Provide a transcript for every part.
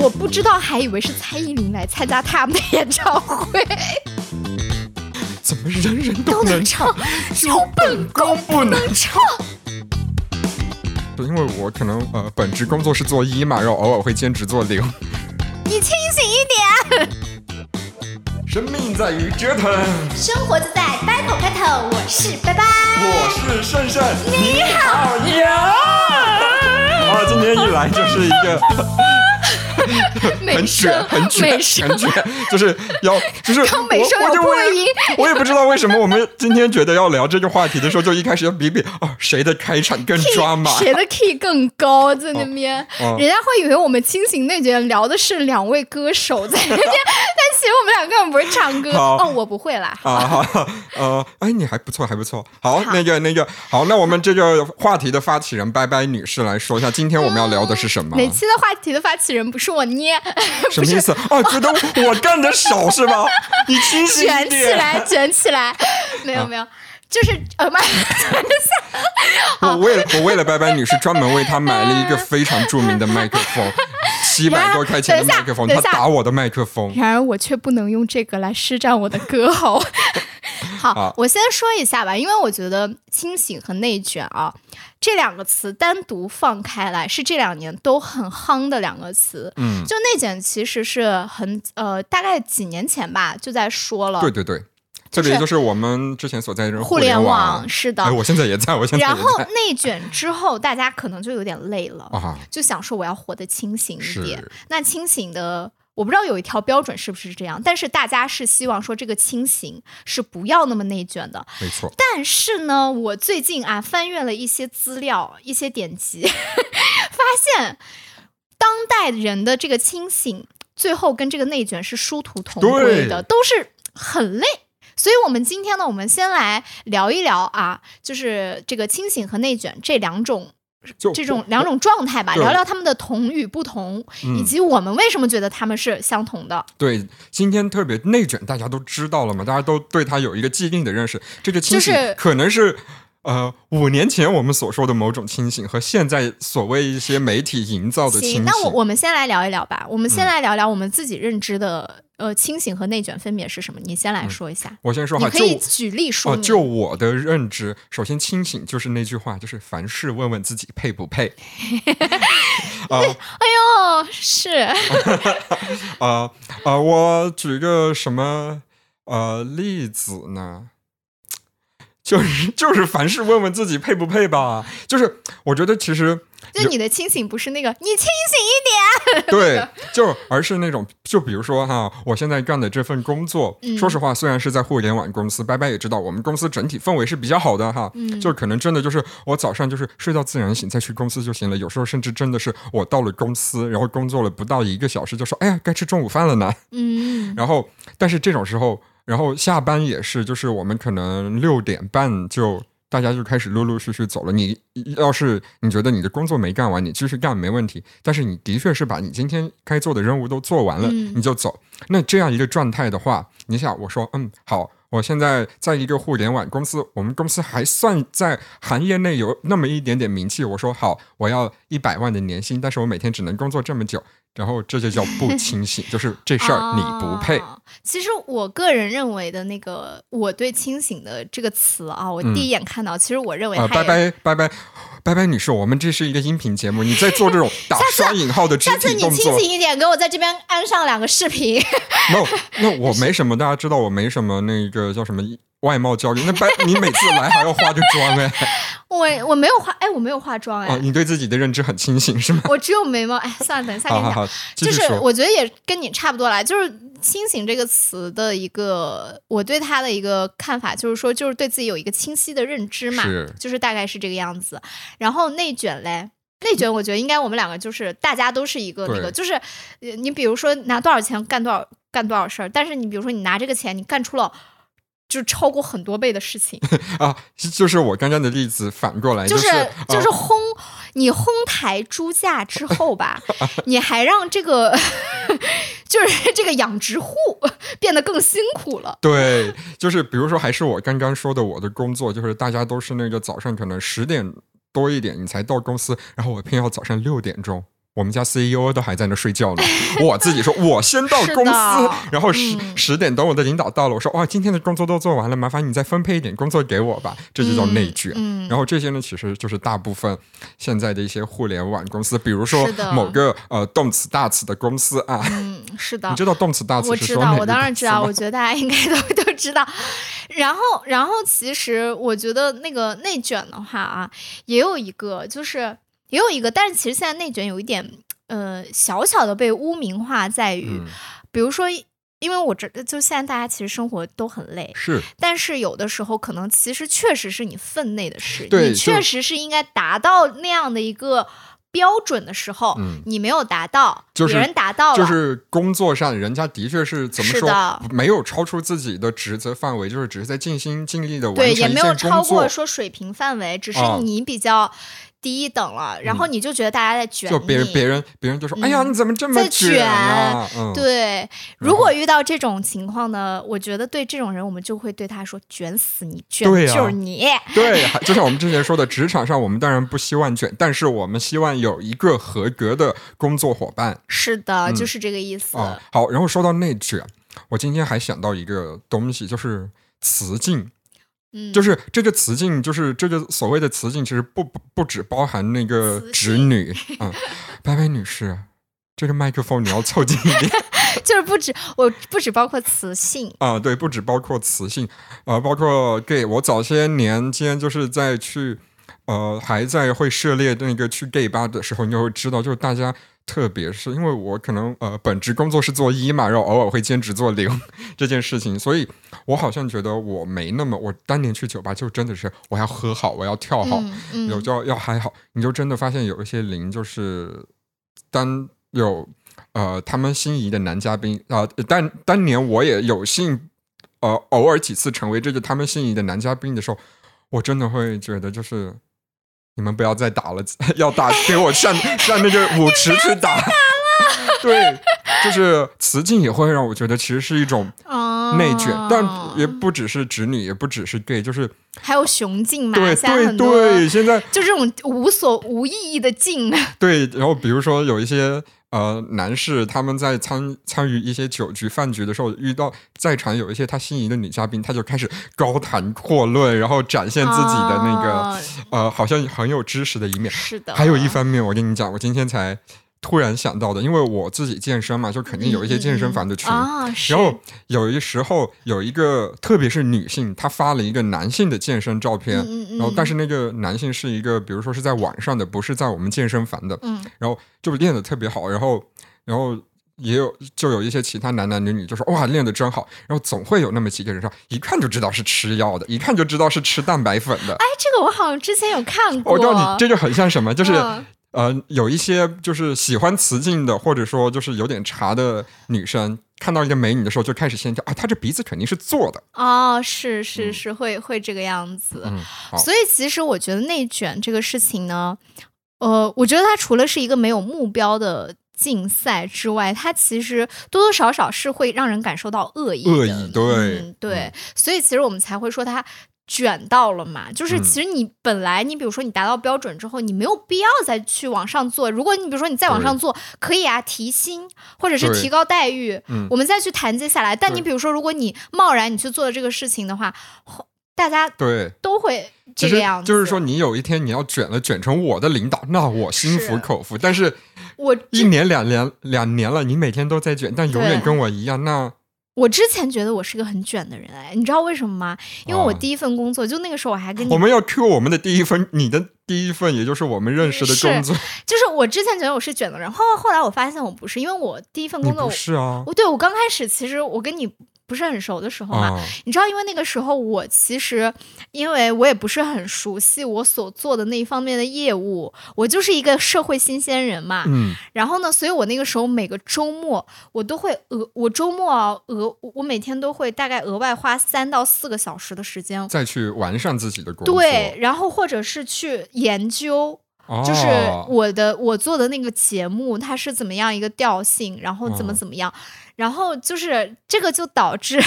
我不知道，还以为是蔡依林来参加他们的演唱会。怎么人人都能唱，有本宫不能唱？因为我可能呃，本职工作是做一嘛，然后偶尔会兼职做零。你清醒一点。生命在于折腾，生活就在 battle battle。我是拜拜，我是胜胜，你好呀。啊，今天一来就是一个。很卷，很卷，很卷，就是要，就是我，我就我我也不知道为什么我们今天觉得要聊这个话题的时候，就一开始要比比哦，谁的开场更抓马，谁的 key 更高，在那边，人家会以为我们清醒内卷聊的是两位歌手在那边，但其实我们俩根本不会唱歌。哦，我不会啦。啊，呃，哎，你还不错，还不错。好，那个，那个，好，那我们这个话题的发起人拜拜女士来说一下，今天我们要聊的是什么？每期的话题的发起人不是。我捏 什么意思？哦，觉得我干的少是吧？你清醒卷起来，卷起来，没有没有，就是呃，慢我为了我为了拜拜女士专门为她买了一个非常著名的麦克风，七百多块钱的麦克风，她打我的麦克风，然而我却不能用这个来施展我的歌喉。好，我先说一下吧，因为我觉得清醒和内卷啊。这两个词单独放开来是这两年都很夯的两个词。嗯，就内卷其实是很呃，大概几年前吧就在说了。对对对，特别就是我们之前所在的互联网，是的。哎，我现在也在，我现在然后内卷之后，大家可能就有点累了啊，就想说我要活得清醒一点。那清醒的。我不知道有一条标准是不是这样，但是大家是希望说这个清醒是不要那么内卷的，没错。但是呢，我最近啊翻阅了一些资料、一些典籍，发现当代人的这个清醒，最后跟这个内卷是殊途同归的，都是很累。所以，我们今天呢，我们先来聊一聊啊，就是这个清醒和内卷这两种。就这种两种状态吧，聊聊他们的同与不同，以及我们为什么觉得他们是相同的。对，今天特别内卷，大家都知道了嘛，大家都对他有一个既定的认识。这个清醒可能是呃五年前我们所说的某种清醒，和现在所谓一些媒体营造的清醒。那我我们先来聊一聊吧，我们先来聊聊我们自己认知的。呃，清醒和内卷分别是什么？你先来说一下。我先说哈，可以举例说。就我的认知，首先清醒就是那句话，就是凡事问问自己配不配。啊，哎呦，是。啊 啊，我举个什么呃例子呢？就是 就是凡事问问自己配不配吧。就是我觉得其实。就你的清醒不是那个，你清醒一点。对，就而是那种，就比如说哈，我现在干的这份工作，说实话，虽然是在互联网公司，拜拜也知道，我们公司整体氛围是比较好的哈。嗯，就可能真的就是我早上就是睡到自然醒再去公司就行了。有时候甚至真的是我到了公司，然后工作了不到一个小时，就说哎呀，该吃中午饭了呢。嗯，然后但是这种时候，然后下班也是，就是我们可能六点半就。大家就开始陆陆续续走了。你要是你觉得你的工作没干完，你继续干没问题。但是你的确是把你今天该做的任务都做完了，你就走。那这样一个状态的话，你想，我说，嗯，好，我现在在一个互联网公司，我们公司还算在行业内有那么一点点名气。我说好，我要一百万的年薪，但是我每天只能工作这么久。然后这就叫不清醒，就是这事儿你不配。其实我个人认为的那个，我对清醒的这个词啊，我第一眼看到，其实我认为，拜拜拜拜拜拜女士，我们这是一个音频节目，你在做这种 打双引号的肢体动作。下次你清醒一点，给我在这边安上两个视频。no，那我没什么，大家知道我没什么那个叫什么。外貌焦虑，那拜你每次来还要化个妆哎？我我没有化哎，我没有化妆哎。你对自己的认知很清醒是吗？我只有眉毛哎，算了，等一下跟你讲。就是我觉得也跟你差不多啦，就是“清醒”这个词的一个，我对它的一个看法就是说，就是对自己有一个清晰的认知嘛，就是大概是这个样子。然后内卷嘞，内卷，我觉得应该我们两个就是大家都是一个那个，就是你比如说拿多少钱干多少干多少事儿，但是你比如说你拿这个钱，你干出了。就超过很多倍的事情 啊！就是我刚刚的例子反过来，就是就是轰你轰抬猪价之后吧，你还让这个就是 这个养殖户变得更辛苦了。对，就是比如说，还是我刚刚说的，我的工作就是大家都是那个早上可能十点多一点你才到公司，然后我偏要早上六点钟。我们家 CEO 都还在那睡觉呢，我自己说，我先到公司，然后十十点等我的领导到了，我说哇，今天的工作都做完了，麻烦你再分配一点工作给我吧，这就叫内卷。然后这些呢，其实就是大部分现在的一些互联网公司，比如说某个呃动词大词的公司啊，嗯，是的，你知道动词大词？我知道，我当然知道，我觉得大家应该都都知道。然后，然后其实我觉得那个内卷的话啊，也有一个就是。也有一个，但是其实现在内卷有一点，呃，小小的被污名化，在于，比如说，因为我这就现在大家其实生活都很累，是，但是有的时候可能其实确实是你分内的事，你确实是应该达到那样的一个标准的时候，你没有达到，别人达到了，就是工作上人家的确是怎么说，没有超出自己的职责范围，就是只是在尽心尽力的完成对，也没有超过说水平范围，只是你比较。第一等了，然后你就觉得大家在卷，就别人别人别人就说：“哎呀，你怎么这么卷啊？”对，如果遇到这种情况呢，我觉得对这种人，我们就会对他说：“卷死你，卷就是你。”对，就像我们之前说的，职场上我们当然不希望卷，但是我们希望有一个合格的工作伙伴。是的，就是这个意思。好，然后说到内卷，我今天还想到一个东西，就是雌竞。就是这个雌竞，就是这个所谓的雌竞，其实不不不只包含那个直女啊，白白女士，这个麦克风你要凑近一点，就是不止，我不止包括雌性啊，对，不止包括雌性，呃，包括 gay。我早些年间就是在去呃还在会涉猎那个去 gay 吧的时候，你就会知道，就是大家。特别是因为我可能呃本职工作是做一嘛，然后偶尔会兼职做零 这件事情，所以我好像觉得我没那么，我当年去酒吧就真的是我要喝好，我要跳好，有就要嗨好，你就真的发现有一些零就是当有呃他们心仪的男嘉宾啊，但当年我也有幸呃偶尔几次成为这个他们心仪的男嘉宾的时候，我真的会觉得就是。你们不要再打了，要打给我上上那个舞池去打。对，就是雌竞也会让我觉得其实是一种内卷，但也不只是直女，也不只是 gay，就是还有雄竞嘛。对对对，现在就这种无所无意义的竞。对，然后比如说有一些。呃，男士他们在参参与一些酒局饭局的时候，遇到在场有一些他心仪的女嘉宾，他就开始高谈阔论，然后展现自己的那个呃，好像很有知识的一面。是的。还有一方面，我跟你讲，我今天才。突然想到的，因为我自己健身嘛，就肯定有一些健身房的群。然后有一时候有一个，特别是女性，她发了一个男性的健身照片，然后但是那个男性是一个，比如说是在网上的，不是在我们健身房的。嗯。然后就练的特别好，然后然后也有就有一些其他男男女女就说哇练的真好，然后总会有那么几个人说一看就知道是吃药的，一看就知道是吃蛋白粉的。哎，这个我好像之前有看过。我告诉你，这就很像什么，就是。呃，有一些就是喜欢雌竞的，或者说就是有点茶的女生，看到一个美女的时候，就开始先叫啊，她这鼻子肯定是做的哦，是是是，会会这个样子。嗯，所以其实我觉得内卷这个事情呢，呃，我觉得它除了是一个没有目标的竞赛之外，它其实多多少少是会让人感受到恶意。恶意，对对，所以其实我们才会说它。卷到了嘛？就是其实你本来你比如说你达到标准之后，你没有必要再去往上做。如果你比如说你再往上做，可以啊，提薪或者是提高待遇，我们再去谈接下来。但你比如说，如果你贸然你去做这个事情的话，大家对都会这个样子。就是说，你有一天你要卷了，卷成我的领导，那我心服口服。但是，我一年两年两年了，你每天都在卷，但永远跟我一样，那。我之前觉得我是个很卷的人哎，你知道为什么吗？因为我第一份工作就那个时候我还跟你我们要 Q 我们的第一份，你的第一份也就是我们认识的工作，就是我之前觉得我是卷的人，后后来我发现我不是，因为我第一份工作是啊，我对我刚开始其实我跟你。不是很熟的时候嘛，你知道，因为那个时候我其实，因为我也不是很熟悉我所做的那一方面的业务，我就是一个社会新鲜人嘛。嗯。然后呢，所以我那个时候每个周末我都会额，我周末啊额，我每天都会大概额外花三到四个小时的时间再去完善自己的工作。对，然后或者是去研究，就是我的我做的那个节目它是怎么样一个调性，然后怎么怎么样。然后就是这个就导致，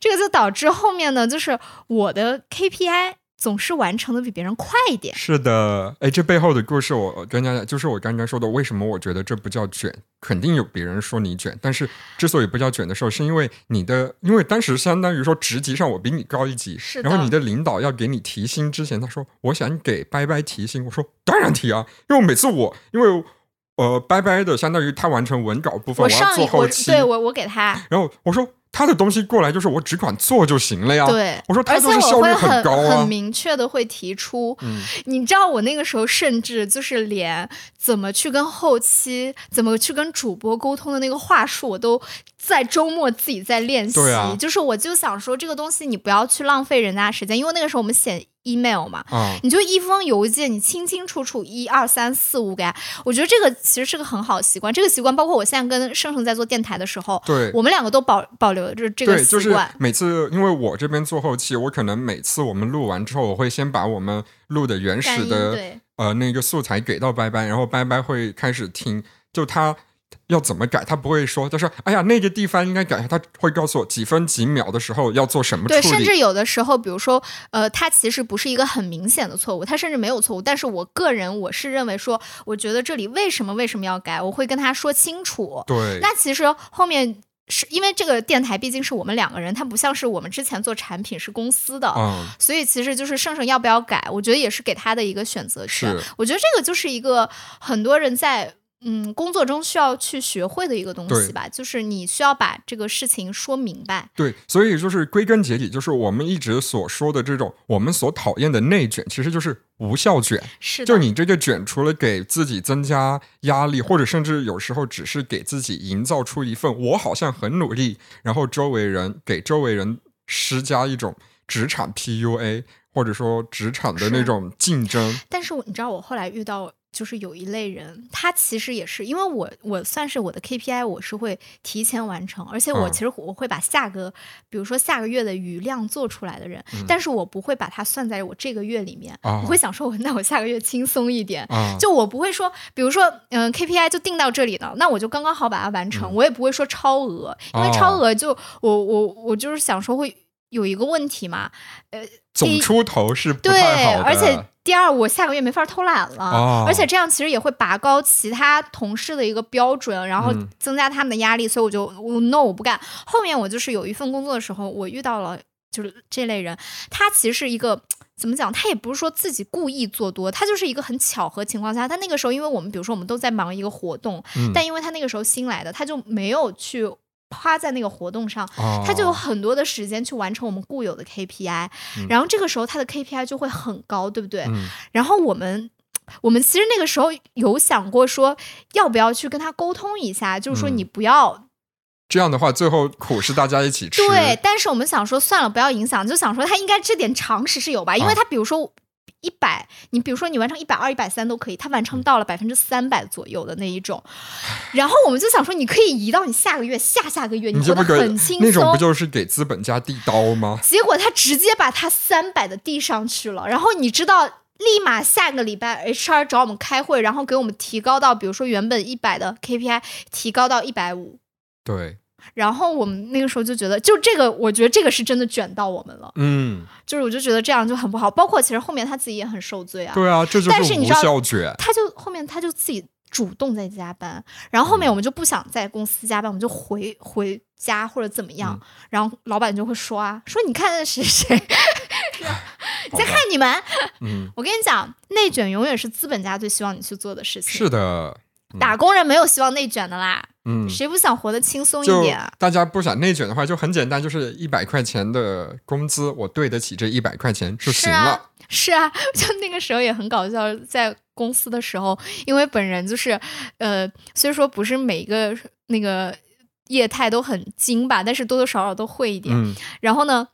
这个就导致后面呢，就是我的 KPI 总是完成的比别人快一点。是的，哎，这背后的故事我跟大家就是我刚刚说的，为什么我觉得这不叫卷？肯定有别人说你卷，但是之所以不叫卷的时候，是因为你的，因为当时相当于说职级上我比你高一级，是然后你的领导要给你提薪之前，他说我想给拜拜提薪，我说当然提啊，因为每次我因为呃拜拜的相当于他完成文稿部分，我要做后期，对我我给他，然后我说。他的东西过来就是我只管做就行了呀。对，我说他就是效率很高啊。很明确的会提出，你知道我那个时候甚至就是连怎么去跟后期、怎么去跟主播沟通的那个话术，我都在周末自己在练习。对啊，就是我就想说这个东西你不要去浪费人家时间，因为那个时候我们写。Email 嘛，你就一封邮件，你清清楚楚一二三四五给，我觉得这个其实是个很好习惯。这个习惯包括我现在跟盛盛在做电台的时候，对，我们两个都保保留着这个习惯。就是每次，因为我这边做后期，我可能每次我们录完之后，我会先把我们录的原始的呃那个素材给到拜拜，然后拜拜会开始听，就他。要怎么改？他不会说，他说：“哎呀，那个地方应该改。”他会告诉我几分几秒的时候要做什么处理。对，甚至有的时候，比如说，呃，他其实不是一个很明显的错误，他甚至没有错误。但是我个人我是认为说，我觉得这里为什么为什么要改，我会跟他说清楚。对。那其实后面是因为这个电台毕竟是我们两个人，它不像是我们之前做产品是公司的，嗯，所以其实就是盛盛要不要改，我觉得也是给他的一个选择权。我觉得这个就是一个很多人在。嗯，工作中需要去学会的一个东西吧，就是你需要把这个事情说明白。对，所以就是归根结底，就是我们一直所说的这种我们所讨厌的内卷，其实就是无效卷。是，就你这个卷，除了给自己增加压力，或者甚至有时候只是给自己营造出一份我好像很努力，然后周围人给周围人施加一种职场 PUA，或者说职场的那种竞争。但是你知道，我后来遇到。就是有一类人，他其实也是因为我，我算是我的 KPI，我是会提前完成，而且我其实我会把下个，比如说下个月的余量做出来的人，但是我不会把它算在我这个月里面，我会想说，我 那我下个月轻松一点，就我不会说，比如说，嗯，KPI 就定到这里了，那我就刚刚好把它完成，我也不会说超额，因为超额就我我我就是想说会有一个问题嘛，呃，总出头是不太好的，而且。第二，我下个月没法偷懒了，而且这样其实也会拔高其他同事的一个标准，然后增加他们的压力，所以我就我 no 我不干。后面我就是有一份工作的时候，我遇到了就是这类人，他其实是一个怎么讲？他也不是说自己故意做多，他就是一个很巧合情况下，他那个时候因为我们比如说我们都在忙一个活动，但因为他那个时候新来的，他就没有去。花在那个活动上，他就有很多的时间去完成我们固有的 KPI，然后这个时候他的 KPI 就会很高，对不对？然后我们我们其实那个时候有想过说，要不要去跟他沟通一下，就是说你不要这样的话，最后苦是大家一起吃。对，但是我们想说算了，不要影响，就想说他应该这点常识是有吧，因为他比如说。一百，你比如说你完成一百二、一百三都可以，他完成到了百分之三百左右的那一种，然后我们就想说，你可以移到你下个月、下下个月，你觉得很轻松。那种不就是给资本家递刀吗？结果他直接把他三百的递上去了，然后你知道，立马下个礼拜 HR 找我们开会，然后给我们提高到，比如说原本一百的 KPI 提高到一百五。对。然后我们那个时候就觉得，就这个，我觉得这个是真的卷到我们了。嗯，就是我就觉得这样就很不好。包括其实后面他自己也很受罪啊。对啊，这就是无效卷。他就后面他就自己主动在加班，然后后面我们就不想在公司加班，我们就回回家或者怎么样。然后老板就会说啊，说你看谁 谁在看你们。嗯，我跟你讲，内卷永远是资本家最希望你去做的事情。是的。打工人没有希望内卷的啦，嗯，谁不想活得轻松一点？大家不想内卷的话，就很简单，就是一百块钱的工资，我对得起这一百块钱就行了。是啊，就那个时候也很搞笑，在公司的时候，因为本人就是，呃，虽说不是每个那个业态都很精吧，但是多多少少都会一点。然后呢？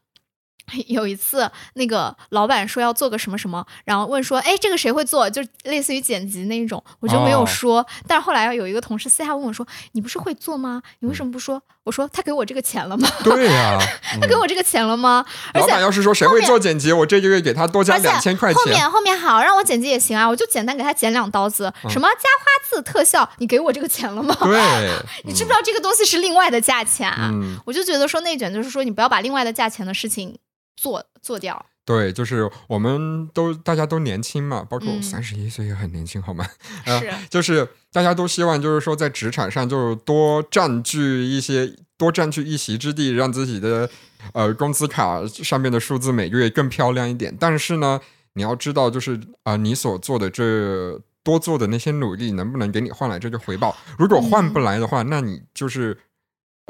有一次，那个老板说要做个什么什么，然后问说：“哎，这个谁会做？就类似于剪辑那一种。”我就没有说。但是后来有一个同事私下问我说：“你不是会做吗？你为什么不说？”我说：“他给我这个钱了吗？”对呀，他给我这个钱了吗？老板要是说谁会做剪辑，我这个月给他多加两千块钱。后面后面好，让我剪辑也行啊，我就简单给他剪两刀子。什么加花字特效，你给我这个钱了吗？对，你知不知道这个东西是另外的价钱啊？我就觉得说内卷就是说你不要把另外的价钱的事情。做做掉，对，就是我们都大家都年轻嘛，包括我三十一岁也很年轻，好吗？是，就是大家都希望，就是说在职场上就多占据一些，多占据一席之地，让自己的呃工资卡上面的数字每个月更漂亮一点。但是呢，你要知道，就是啊，你所做的这多做的那些努力，能不能给你换来这个回报？如果换不来的话，那你就是。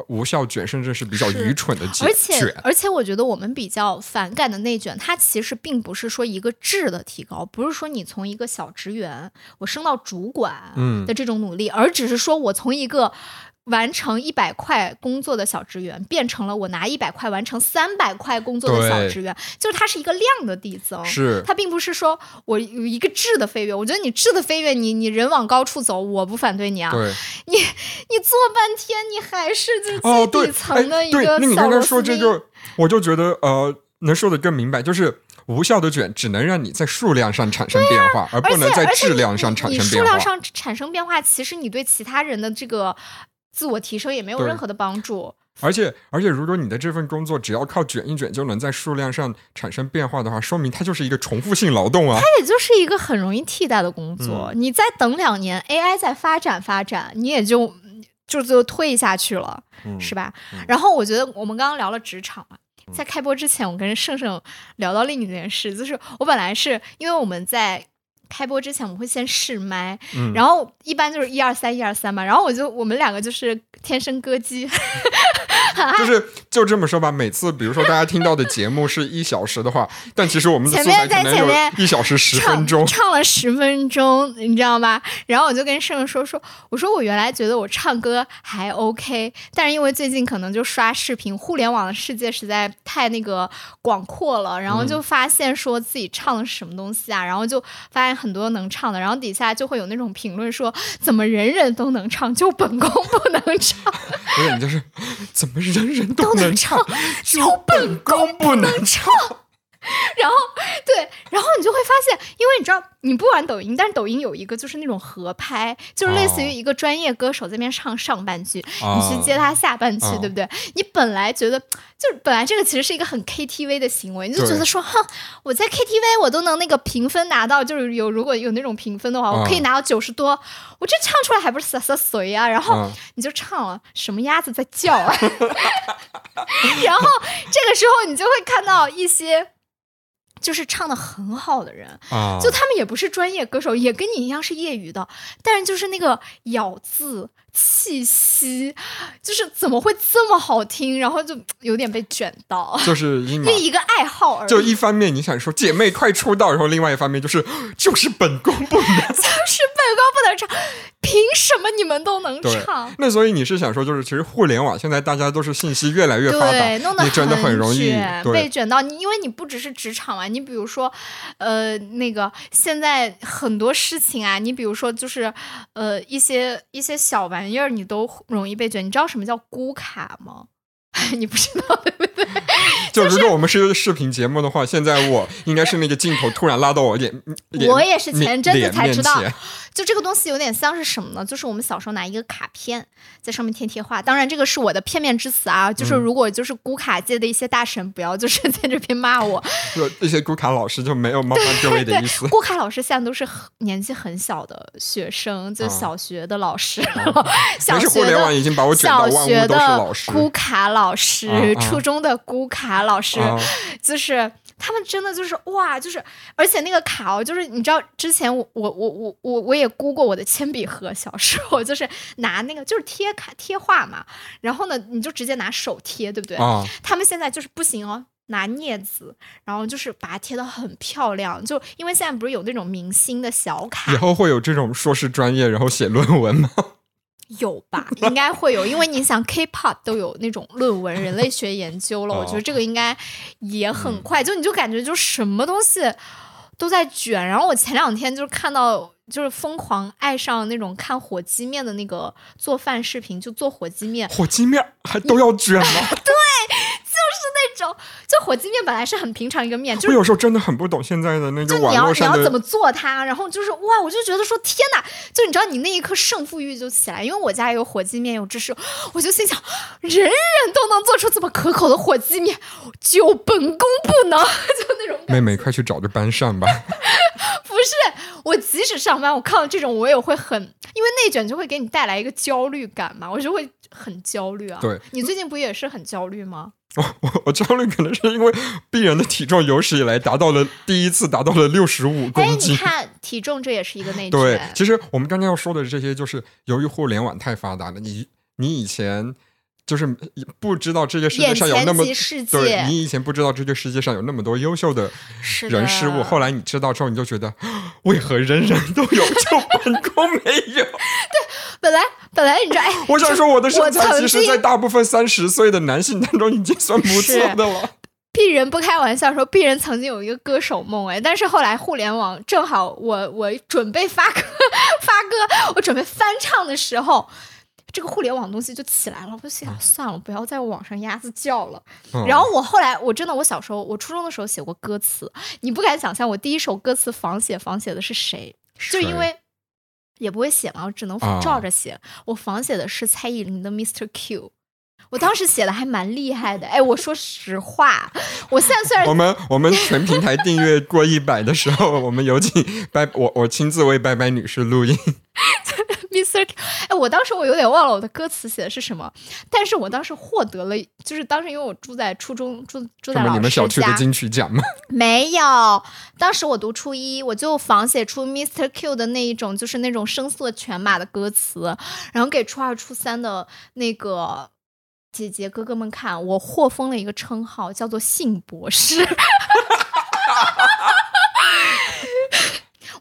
无效卷，甚至是比较愚蠢的卷。而且，而且，我觉得我们比较反感的内卷，它其实并不是说一个质的提高，不是说你从一个小职员我升到主管的这种努力，而只是说我从一个。完成一百块工作的小职员，变成了我拿一百块完成三百块工作的小职员，就是它是一个量的递增，是它并不是说我有一个质的飞跃。我觉得你质的飞跃，你你人往高处走，我不反对你啊。对，你你做半天，你还是最最底层的一个小那你刚刚说这个，我就觉得呃，能说的更明白，就是无效的卷只能让你在数量上产生变化，而不能在质量上产生变化。数量上产生变化，其实你对其他人的这个。自我提升也没有任何的帮助，而且而且，如果你的这份工作只要靠卷一卷就能在数量上产生变化的话，说明它就是一个重复性劳动啊！它也就是一个很容易替代的工作。你再等两年，AI 再发展发展，你也就就就退下去了，是吧？然后我觉得我们刚刚聊了职场嘛，在开播之前，我跟盛盛聊到另一件事，就是我本来是因为我们在。开播之前我们会先试麦，然后一般就是一二三一二三嘛，然后我就我们两个就是天生歌姬。就是就这么说吧，每次比如说大家听到的节目是一小时的话，但其实我们前面在前面一小时十分钟唱了十分钟，你知道吗？然后我就跟盛盛说说，我说我原来觉得我唱歌还 OK，但是因为最近可能就刷视频，互联网的世界实在太那个广阔了，然后就发现说自己唱的是什么东西啊，然后就发现很多能唱的，然后底下就会有那种评论说，怎么人人都能唱，就本宫不能唱？不是你就是怎么？人人都能唱，就本宫不能唱。然后，对，然后你就会发现，因为你知道，你不玩抖音，但是抖音有一个就是那种合拍，就是类似于一个专业歌手在那边唱上半句，你去接他下半句，对不对？你本来觉得，就是本来这个其实是一个很 KTV 的行为，你就觉得说，哼，我在 KTV 我都能那个评分拿到，就是有如果有那种评分的话，我可以拿到九十多，我这唱出来还不是洒洒水啊？然后你就唱了，什么鸭子在叫啊？然后这个时候你就会看到一些。就是唱的很好的人，就他们也不是专业歌手，也跟你一样是业余的，但是就是那个咬字。气息就是怎么会这么好听，然后就有点被卷到，就是因为一个爱好而已。就一方面你想说姐妹快出道，然后另外一方面就是就是本宫不能，就是本宫不能唱，凭什么你们都能唱？那所以你是想说，就是其实互联网现在大家都是信息越来越发达，弄得你真的很容易被卷到。你因为你不只是职场啊，你比如说呃那个现在很多事情啊，你比如说就是呃一些一些小玩。玩意儿你都容易被卷，你知道什么叫咕卡吗？你不知道对不对？就如果我们是一个视频节目的话，现在我应该是那个镜头突然拉到我脸，我也是前阵子才知道。就这个东西有点像是什么呢？就是我们小时候拿一个卡片在上面贴贴画。当然，这个是我的片面之词啊。就是如果就是咕卡界的一些大神，不要就是 在这边骂我。就那些咕卡老师就没有冒犯各位的意思。咕卡老师现在都是年纪很小的学生，就小学的老师。小学的小学的咕卡老师，初中的咕卡老师，就是。他们真的就是哇，就是而且那个卡哦，就是你知道之前我我我我我我也估过我的铅笔盒，小时候就是拿那个就是贴卡贴画嘛，然后呢你就直接拿手贴，对不对？他们现在就是不行哦，拿镊子，然后就是把它贴的很漂亮，就因为现在不是有那种明星的小卡，以后会有这种硕士专业然后写论文吗？有吧，应该会有，因为你想 K-pop 都有那种论文，人类学研究了，我觉得这个应该也很快。就你就感觉就什么东西都在卷。然后我前两天就是看到，就是疯狂爱上那种看火鸡面的那个做饭视频，就做火鸡面，火鸡面还都要卷吗？对。就是那种，就火鸡面本来是很平常一个面，就我有时候真的很不懂现在的那个网络上你要怎么做它，然后就是哇，我就觉得说天哪，就你知道你那一刻胜负欲就起来，因为我家有火鸡面有芝士，我就心想，人人都能做出这么可口的火鸡面，就本宫不能，就那种妹妹，快去找个班上吧。不是，我即使上班，我看到这种我也会很，因为内卷就会给你带来一个焦虑感嘛，我就会很焦虑啊。对，你最近不也是很焦虑吗？我我我焦虑可能是因为病人的体重有史以来达到了第一次达到了六十五公斤。你看体重这也是一个内卷。对，其实我们刚刚要说的这些，就是由于互联网太发达了，你你以前。就是不知道这个世界上有那么对，你以前不知道这个世界上有那么多优秀的人事物，后来你知道之后，你就觉得为何人人都有，就本宫没有？对，本来本来你知道，哎，我想说我的身材，其实，在大部分三十岁的男性当中已经算不错的了。鄙人不开玩笑说，鄙人曾经有一个歌手梦，哎，但是后来互联网正好我我准备发歌 发歌，我准备翻唱的时候。这个互联网东西就起来了，我心想算了，不要在网上鸭子叫了。然后我后来，我真的，我小时候，我初中的时候写过歌词，你不敢想象，我第一首歌词仿写仿写的是谁？就因为也不会写嘛，我只能照着写。我仿写的是蔡依林的《Mr. Q》，我当时写的还蛮厉害的。哎，我说实话，我现在虽然我们我们全平台订阅过一百的时候，我们有请拜我我亲自为拜拜女士录音。哎，我当时我有点忘了我的歌词写的是什么，但是我当时获得了，就是当时因为我住在初中，住住在老师家。你们小区的金曲奖吗？没有，当时我读初一，我就仿写出 Mr. Q 的那一种，就是那种声色犬马的歌词，然后给初二、初三的那个姐姐哥哥们看，我获封了一个称号，叫做性博士。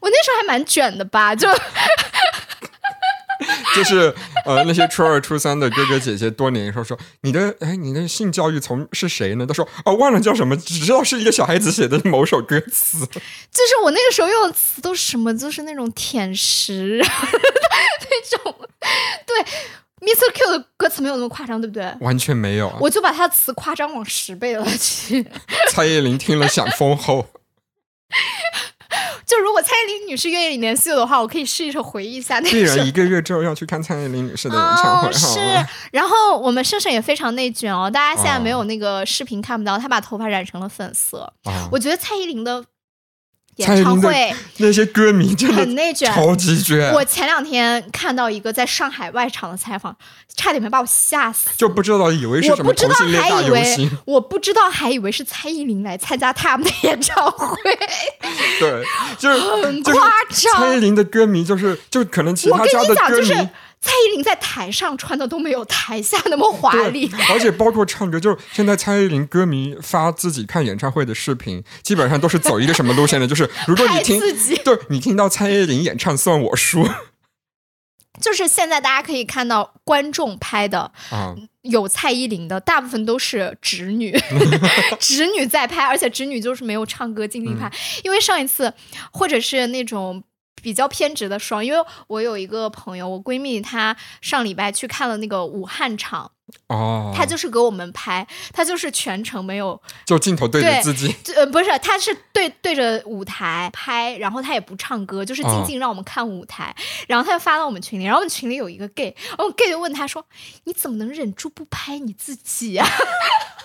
我那时候还蛮卷的吧，就。就是呃，那些初二、初三的哥哥姐姐，多年以后说你的哎，你的性教育从是谁呢？他说哦，忘了叫什么，只知道是一个小孩子写的某首歌词。就是我那个时候用的词都是什么？就是那种舔食 那种。对，Mr. Q 的歌词没有那么夸张，对不对？完全没有，我就把他的词夸张往十倍了去。蔡依林听了想封后。就如果蔡依林女士愿意联系我的话，我可以试一试回忆一下那个。人一个月之后要去看蔡依林女士的演唱会。是，然后我们盛盛也非常内卷哦，大家现在没有那个视频看不到，她把头发染成了粉色。我觉得蔡依林的。演唱会 那些歌迷 真的很内卷，超级卷。我前两天看到一个在上海外场的采访，差点没把我吓死。就不知道以为是什么同性恋大游行，我不知道还以为是蔡依林来参加他们的 演唱会。对，就是很夸张。蔡依林的歌迷就是就可能其他家的歌迷。蔡依林在台上穿的都没有台下那么华丽，而且包括唱歌，就是现在蔡依林歌迷发自己看演唱会的视频，基本上都是走一个什么路线的？就是如果你听，对你听到蔡依林演唱，算我输。就是现在大家可以看到观众拍的啊，有蔡依林的，大部分都是侄女，侄女在拍，而且侄女就是没有唱歌尽力拍，因为上一次或者是那种。比较偏执的双，因为我有一个朋友，我闺蜜，她上礼拜去看了那个武汉场，哦，她就是给我们拍，她就是全程没有，就镜头对着自己，呃，不是，她是对对着舞台拍，然后她也不唱歌，就是静静让我们看舞台，然后她就发到我们群里，然后我们群里有一个 gay，然后 gay 就问他说：“你怎么能忍住不拍你自己呀？”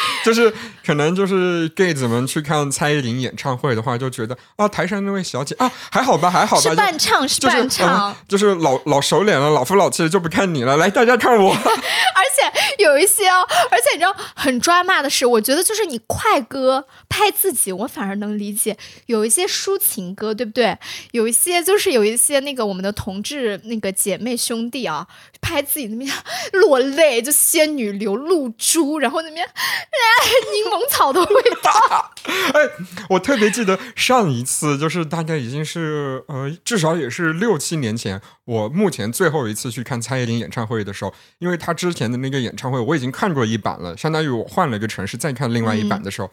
就是可能就是 gay 子们去看蔡依林演唱会的话，就觉得啊，台上那位小姐啊，还好吧，还好吧，是伴唱，是伴唱，就是老老熟脸了，老夫老妻就不看你了，来大家看我。而且有一些哦，而且你知道很抓骂的是，我觉得就是你快歌拍自己，我反而能理解；有一些抒情歌，对不对？有一些就是有一些那个我们的同志那个姐妹兄弟啊，拍自己那边 落泪，就仙女流露珠，然后那边。柠檬草的味道。哎，我特别记得上一次，就是大概已经是呃，至少也是六七年前，我目前最后一次去看蔡依林演唱会的时候，因为她之前的那个演唱会我已经看过一版了，相当于我换了一个城市再看另外一版的时候，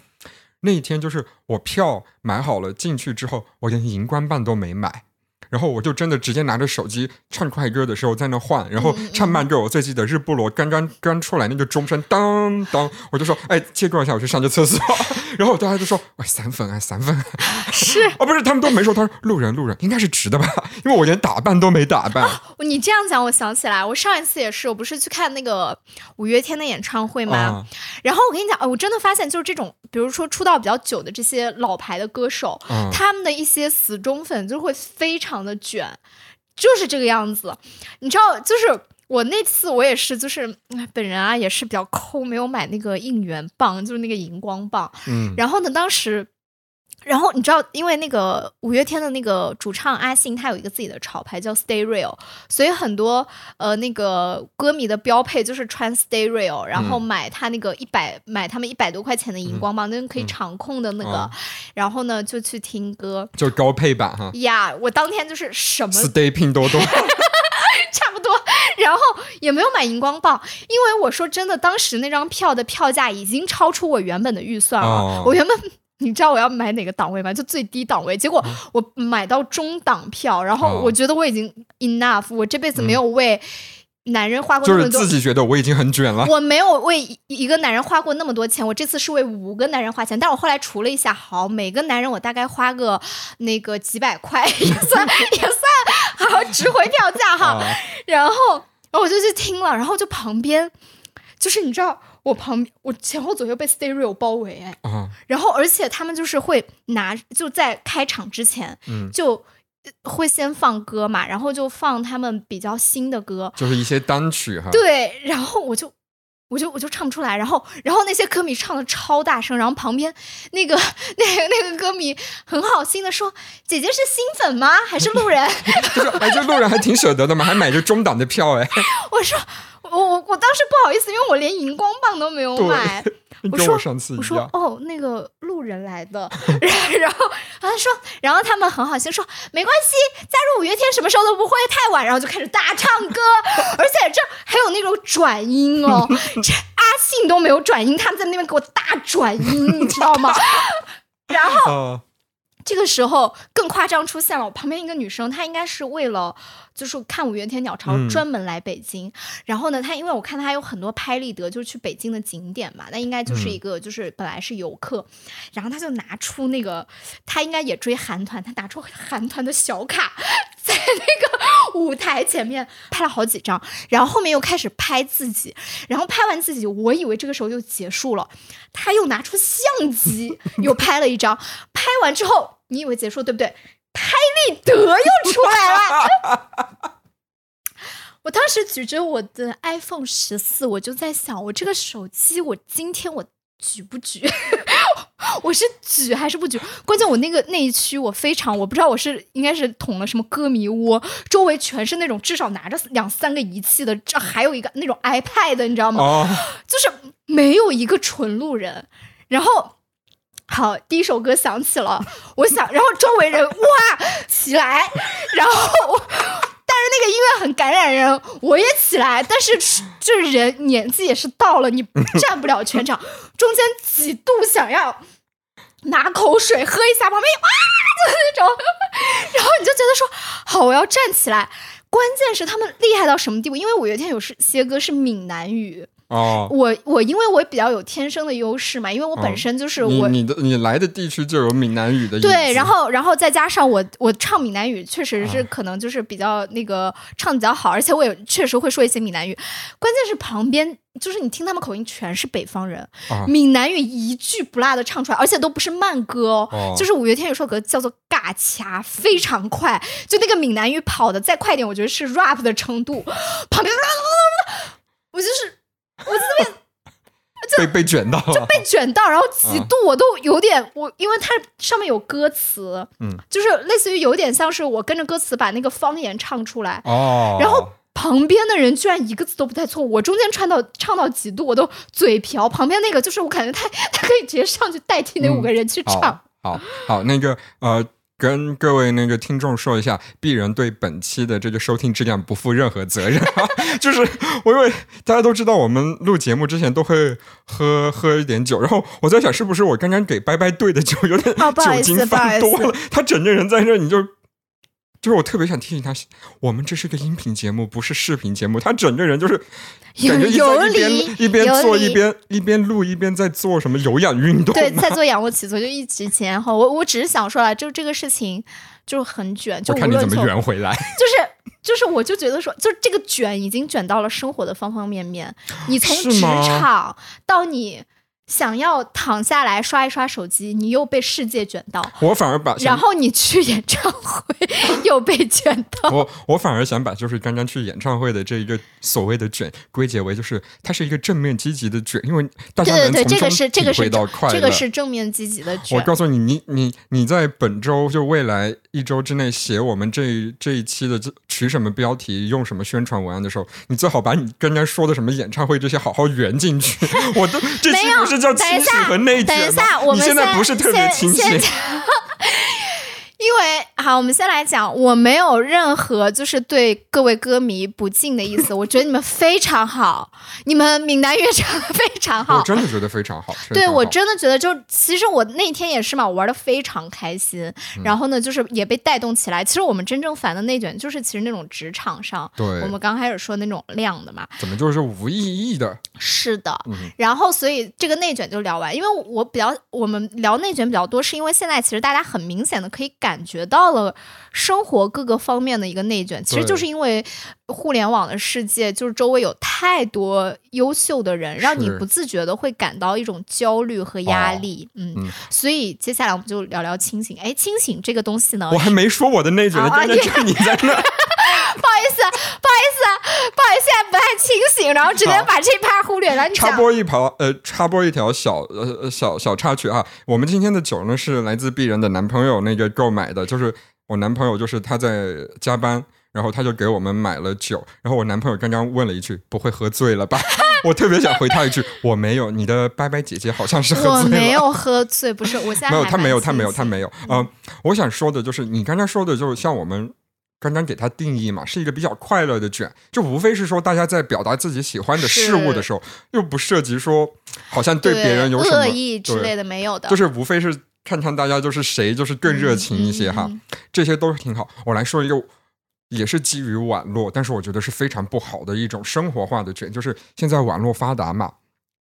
那一天就是我票买好了进去之后，我连荧光棒都没买。然后我就真的直接拿着手机唱快歌的时候在那换，然后唱慢歌。我最记得日不落刚刚刚出来那个钟声当当，我就说哎，切过一下，我去上个厕所。然后大家就说哎，散粉啊，散粉。是 哦，不是，他们都没说，他说路人路人，应该是直的吧？因为我连打扮都没打扮。你这样讲，我想起来，我上一次也是，我不是去看那个五月天的演唱会吗？然后我跟你讲，我真的发现就是这种比如说出道比较久的这些老牌的歌手，嗯他们的一些死忠粉就会非常的卷，就是这个样子。你知道，就是我那次我也是，就是哎本人啊也是比较抠，没有买那个应援棒，就是那个荧光棒。嗯然后呢，当时。然后你知道，因为那个五月天的那个主唱阿信，他有一个自己的潮牌叫 Stay Real，所以很多呃那个歌迷的标配就是穿 Stay Real，然后买他那个一百、买他们一百多块钱的荧光棒，那个可以场控的那个，哦。然后呢就去听歌。就高配版哈。呀我当天就是什么，Stay 拼多多，差不多，然后也没有买荧光棒，因为我说真的，当时那张票的票价已经超出我原本的预算了。哦。我原本你知道我要买哪个档位吗？就最低档位，结果嗯我买到中档票，然后哦我觉得我已经 enough，我这辈子没有为男人花过就是那么多。自己觉得我已经很卷了。我没有为一一个男人花过那么多钱，我这次是为五个男人花钱，但我后来除了一下，好，每个男人我大概花个那个几百块，也算也算好值回票价哈。啊然后，然后我就去听了，然后就旁边，就是你知道，我旁我前后左右被 stereo 包围，哎，啊，然后而且他们就是会拿，就在开场之前，嗯就呃会先放歌嘛，然后就放他们比较新的歌，就是一些单曲哈。对，然后我就。我就我就唱不出来，然后然后那些歌迷唱的超大声，然后旁边那个那个那个歌迷很好心的说：“姐姐是新粉吗？还是路人？” 就是哎，这路人还挺舍得的嘛，还买着中档的票哎。我说我我我当时不好意思，因为我连荧光棒都没有买。我说我上次我说。哦，那个路人来的，然后然后他说，然后他们很好心说没关系，加入五月天什么时候都不会太晚，然后就开始大唱歌，而且这还有那种转音哦，这阿信都没有转音，他们在那边给我大转音，你知道吗？然后啊，这个时候更夸张出现了，我旁边一个女生，她应该是为了就是看五月天鸟巢嗯。专门来北京，然后呢，她因为我看她有很多拍立得，就是去北京的景点嘛，那应该就是一个就是本来是游客，然后她就拿出那个，她应该也追韩团，她拿出韩团的小卡，在那个舞台前面拍了好几张，然后后面又开始拍自己，然后拍完自己，我以为这个时候就结束了，她又拿出相机 又拍了一张，拍完之后，你以为结束对不对？拍立得又出来了。我当时举着我的 iPhone 十四，我就在想，我这个手机，我今天我举不举？我是举还是不举？关键我那个那一区，我非常我不知道我是应该是捅了什么歌迷窝，周围全是那种至少拿着两三个仪器的，这还有一个那种 iPad，你知道吗？哦，就是没有一个纯路人。然后，好，第一首歌响起了，我想，然后周围人哇起来，然后，但是那个音乐很感染人，我也起来，但是就是人年纪也是到了，你站不了全场，中间几度想要。拿口水喝一下，旁边哇，就是那种，然后你就觉得说，好，我要站起来。关键是他们厉害到什么地步？因为五月天有是些歌是闽南语，哦，我我因为我比较有天生的优势嘛，因为我本身就是我、你你的你来的地区就有闽南语的，对，然后然后再加上我我唱闽南语确实是可能就是比较那个唱的比较好，而且我也确实会说一些闽南语。关键是旁边就是你听他们口音全是北方人，啊。闽南语一句不落的唱出来，而且都不是慢歌哦，哦。就是五月天有首歌叫做《尬掐》，非常快，就那个闽南语跑的再快点，我觉得是 rap 的程度，旁边 我就是我这边。被被卷到就，被卷到，然后几嗯。度我都有点我，因为它上面有歌词，嗯，就是类似于有点像是我跟着歌词把那个方言唱出来，哦，然后旁边的人居然一个字都不带错，我中间唱到唱到几度我都嘴瓢，旁边那个就是我感觉他他可以直接上去代替那五个人去唱，好好好，那个呃，跟各位那个听众说一下，鄙人对本期的这个收听质量不负任何责任。就是我因为大家都知道，我们录节目之前都会喝喝一点酒，然后我在想，是不是我刚刚给拜拜兑的酒有点酒精放多了？他整个人在这，你就。就是我特别想提醒他，我们这是个音频节目，不是视频节目。他整个人就是有感觉一有在一边一边做一边一边录一边在做什么有氧运动。对，在做仰卧起坐就一直前然后，我我只是想说了，就这个事情就是很卷，就看你怎么圆回来。就是就是，我就觉得说，就这个卷已经卷到了生活的方方面面。你从职场到你想要躺下来刷一刷手机，你又被世界卷到；我反而把，然后你去演唱会又被卷到。我我反而想把就是刚刚去演唱会的这一个所谓的卷归结为就是它是一个正面积极的卷，因为大家能从中体会到快乐。这个是正面积极的卷。我告诉你，你你你在本周就未来一周之内写我们这这一期的取什么标题、用什么宣传文案的时候，你最好把你刚刚说的什么演唱会这些好好圆进去。我都这期不是。叫清醒和内卷等一下，我们现在不是特别清醒。因为好，我们先来讲，我没有任何就是对各位歌迷不敬的意思。我觉得你们非常好，你们闽南乐唱的非常好，我真的觉得非常好。对我真的觉得，就其实我那天也是嘛，我玩的非常开心。然后呢，就是也被带动起来。其实我们真正烦的内卷，就是其实那种职场上，对，我们刚开始说那种量的嘛，怎么就是无意义的？是的。然后所以这个内卷就聊完，因为我比较我们聊内卷比较多，是因为现在其实大家很明显的可以感。感觉到了生活各个方面的一个内卷，其实就是因为互联网的世界，就是周围有太多优秀的人，让你不自觉的会感到一种焦虑和压力。嗯，所以接下来我们就聊聊清醒。哎，清醒这个东西呢？我还没说我的内卷呢，刚才你在那。不好意思，不好意思，不好意思，现在不太清醒，然后只能把这趴忽略了。插播一条，呃，插播一条小呃小小插曲啊。我们今天的酒呢是来自鄙人的男朋友那个购买的，就是我男朋友，就是他在加班，然后他就给我们买了酒。然后我男朋友刚刚问了一句：“不会喝醉了吧？” 我特别想回他一句：“我没有。”你的拜拜姐姐好像是喝醉了。我没有喝醉，不是，我现在没有，他没有，他没有，他没有。嗯，我想说的就是你刚刚说的，就是像我们。刚刚给它定义嘛，是一个比较快乐的卷，就无非是说大家在表达自己喜欢的事物的时候，又不涉及说好像对别人有什么恶意之类的，没有的，就是无非是看看大家就是谁就是更热情一些哈，这些都是挺好。我来说一个，也是基于网络，但是我觉得是非常不好的一种生活化的卷，就是现在网络发达嘛，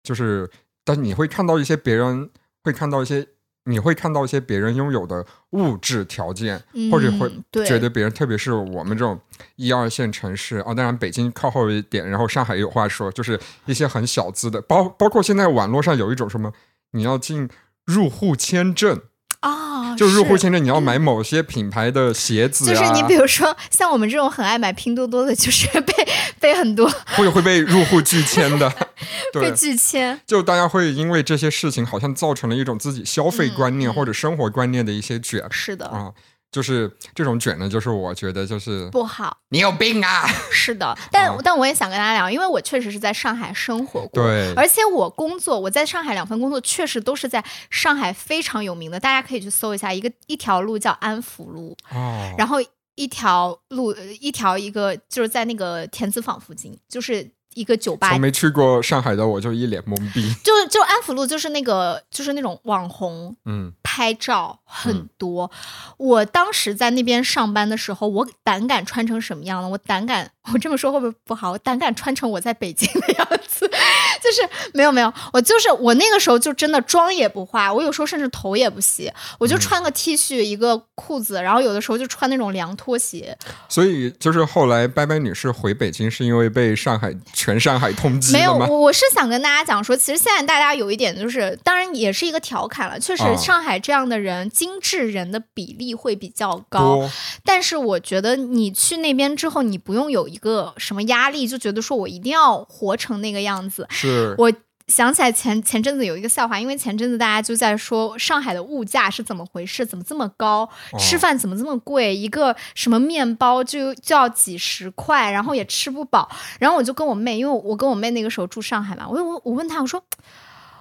就是但你会看到一些别人会看到一些。你会看到一些别人拥有的物质条件，或者会觉得别人，特别是我们这种一二线城市啊，当然北京靠后一点，然后上海有话说，就是一些很小资的，包包括现在网络上有一种什么，你要进入户签证。啊，就入户签证，你要买某些品牌的鞋子，就是你比如说像我们这种很爱买拼多多的，就是被被很多会会被入户拒签的，被拒签。就大家会因为这些事情，好像造成了一种自己消费观念或者生活观念的一些卷。是的啊。就是这种卷呢，就是我觉得就是不好。你有病啊！是的，但但我也想跟大家聊，因为我确实是在上海生活过，对，而且我工作，我在上海两份工作确实都是在上海非常有名的，大家可以去搜一下，一个一条路叫安福路，哦，然后一条路一条一个就是在那个田子坊附近，就是一个酒吧。从没去过上海的我就一脸懵逼。就就安福路就是那个就是那种网红，嗯。拍照很多，我当时在那边上班的时候，我胆敢穿成什么样呢？我胆敢，我这么说会不会不好？我胆敢穿成我在北京的样子，就是没有没有，我就是我那个时候就真的妆也不化，我有时候甚至头也不洗，我就穿个 T 恤一个裤子，然后有的时候就穿那种凉拖鞋。所以就是后来拜拜女士回北京是因为被上海全上海通缉没有，我我是想跟大家讲说，其实现在大家有一点就是，当然也是一个调侃了，确实上海。这样的人，精致人的比例会比较高，但是我觉得你去那边之后，你不用有一个什么压力，就觉得说我一定要活成那个样子。是我想起来前前阵子有一个笑话，因为前阵子大家就在说上海的物价是怎么回事，怎么这么高，吃饭怎么这么贵，一个什么面包就就要几十块，然后也吃不饱。然后我就跟我妹，因为我跟我妹那个时候住上海嘛，我我我问她，我说。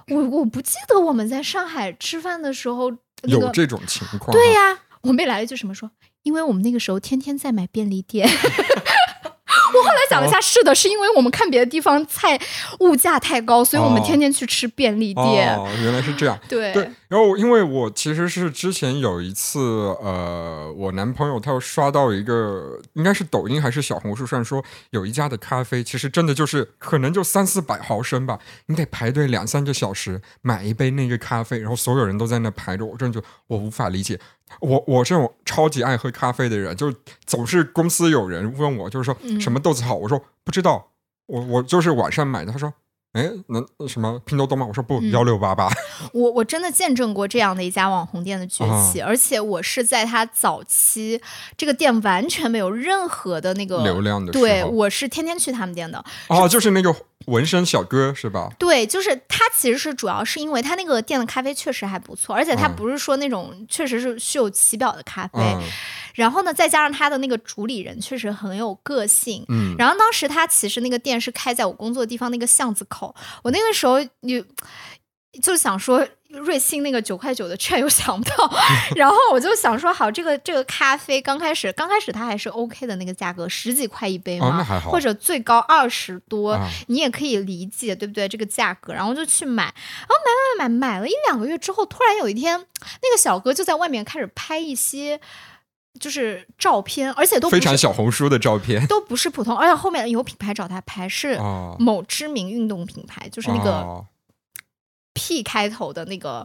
我我不记得我们在上海吃饭的时候有这种情况。对呀，我妹来了一句什么说？因为我们那个时候天天在买便利店。我后来想了一下，是的，是因为我们看别的地方菜物价太高，所以我们天天去吃便利店。哦，原来是这样。对对。然后，因为我其实是之前有一次，呃，我男朋友他刷到一个，应该是抖音还是小红书上说，有一家的咖啡，其实真的就是可能就三四百毫升吧，你得排队两三个小时买一杯那个咖啡，然后所有人都在那排着，我真的就我无法理解。我我这种超级爱喝咖啡的人，就总是公司有人问我，就是说什么豆子好，我说不知道，我我就是网上买的。他说哎，能什么拼多多吗？我说不，嗯幺六八八。我我真的见证过这样的一家网红店的崛起，啊而且我是在它早期，这个店完全没有任何的那个流量的时对，我是天天去他们店的。哦，就是那个纹身小哥是吧？对，就是他其实是主要是因为他那个店的咖啡确实还不错，而且它嗯不是说那种确实是虚有其表的咖啡。嗯然后呢，再加上他的那个主理人确实很有个性。嗯，然后当时他其实那个店是开在我工作的地方那个巷子口，我那个时候你就想说瑞幸那个九块九的券又想不到，然后我就想说好，这个这个咖啡刚开始刚开始它还是 OK 的那个价格，十几块一杯嘛，哦那还好或者最高二十多，啊你也可以理解，对不对？这个价格，然后就去买，然后买买买买了一两个月之后，突然有一天，那个小哥就在外面开始拍一些就是照片，而且都非常小红书的照片。都不是普通，而且后面有品牌找他拍，是哦，某知名运动品牌，就是那个哦。P 开头的那个，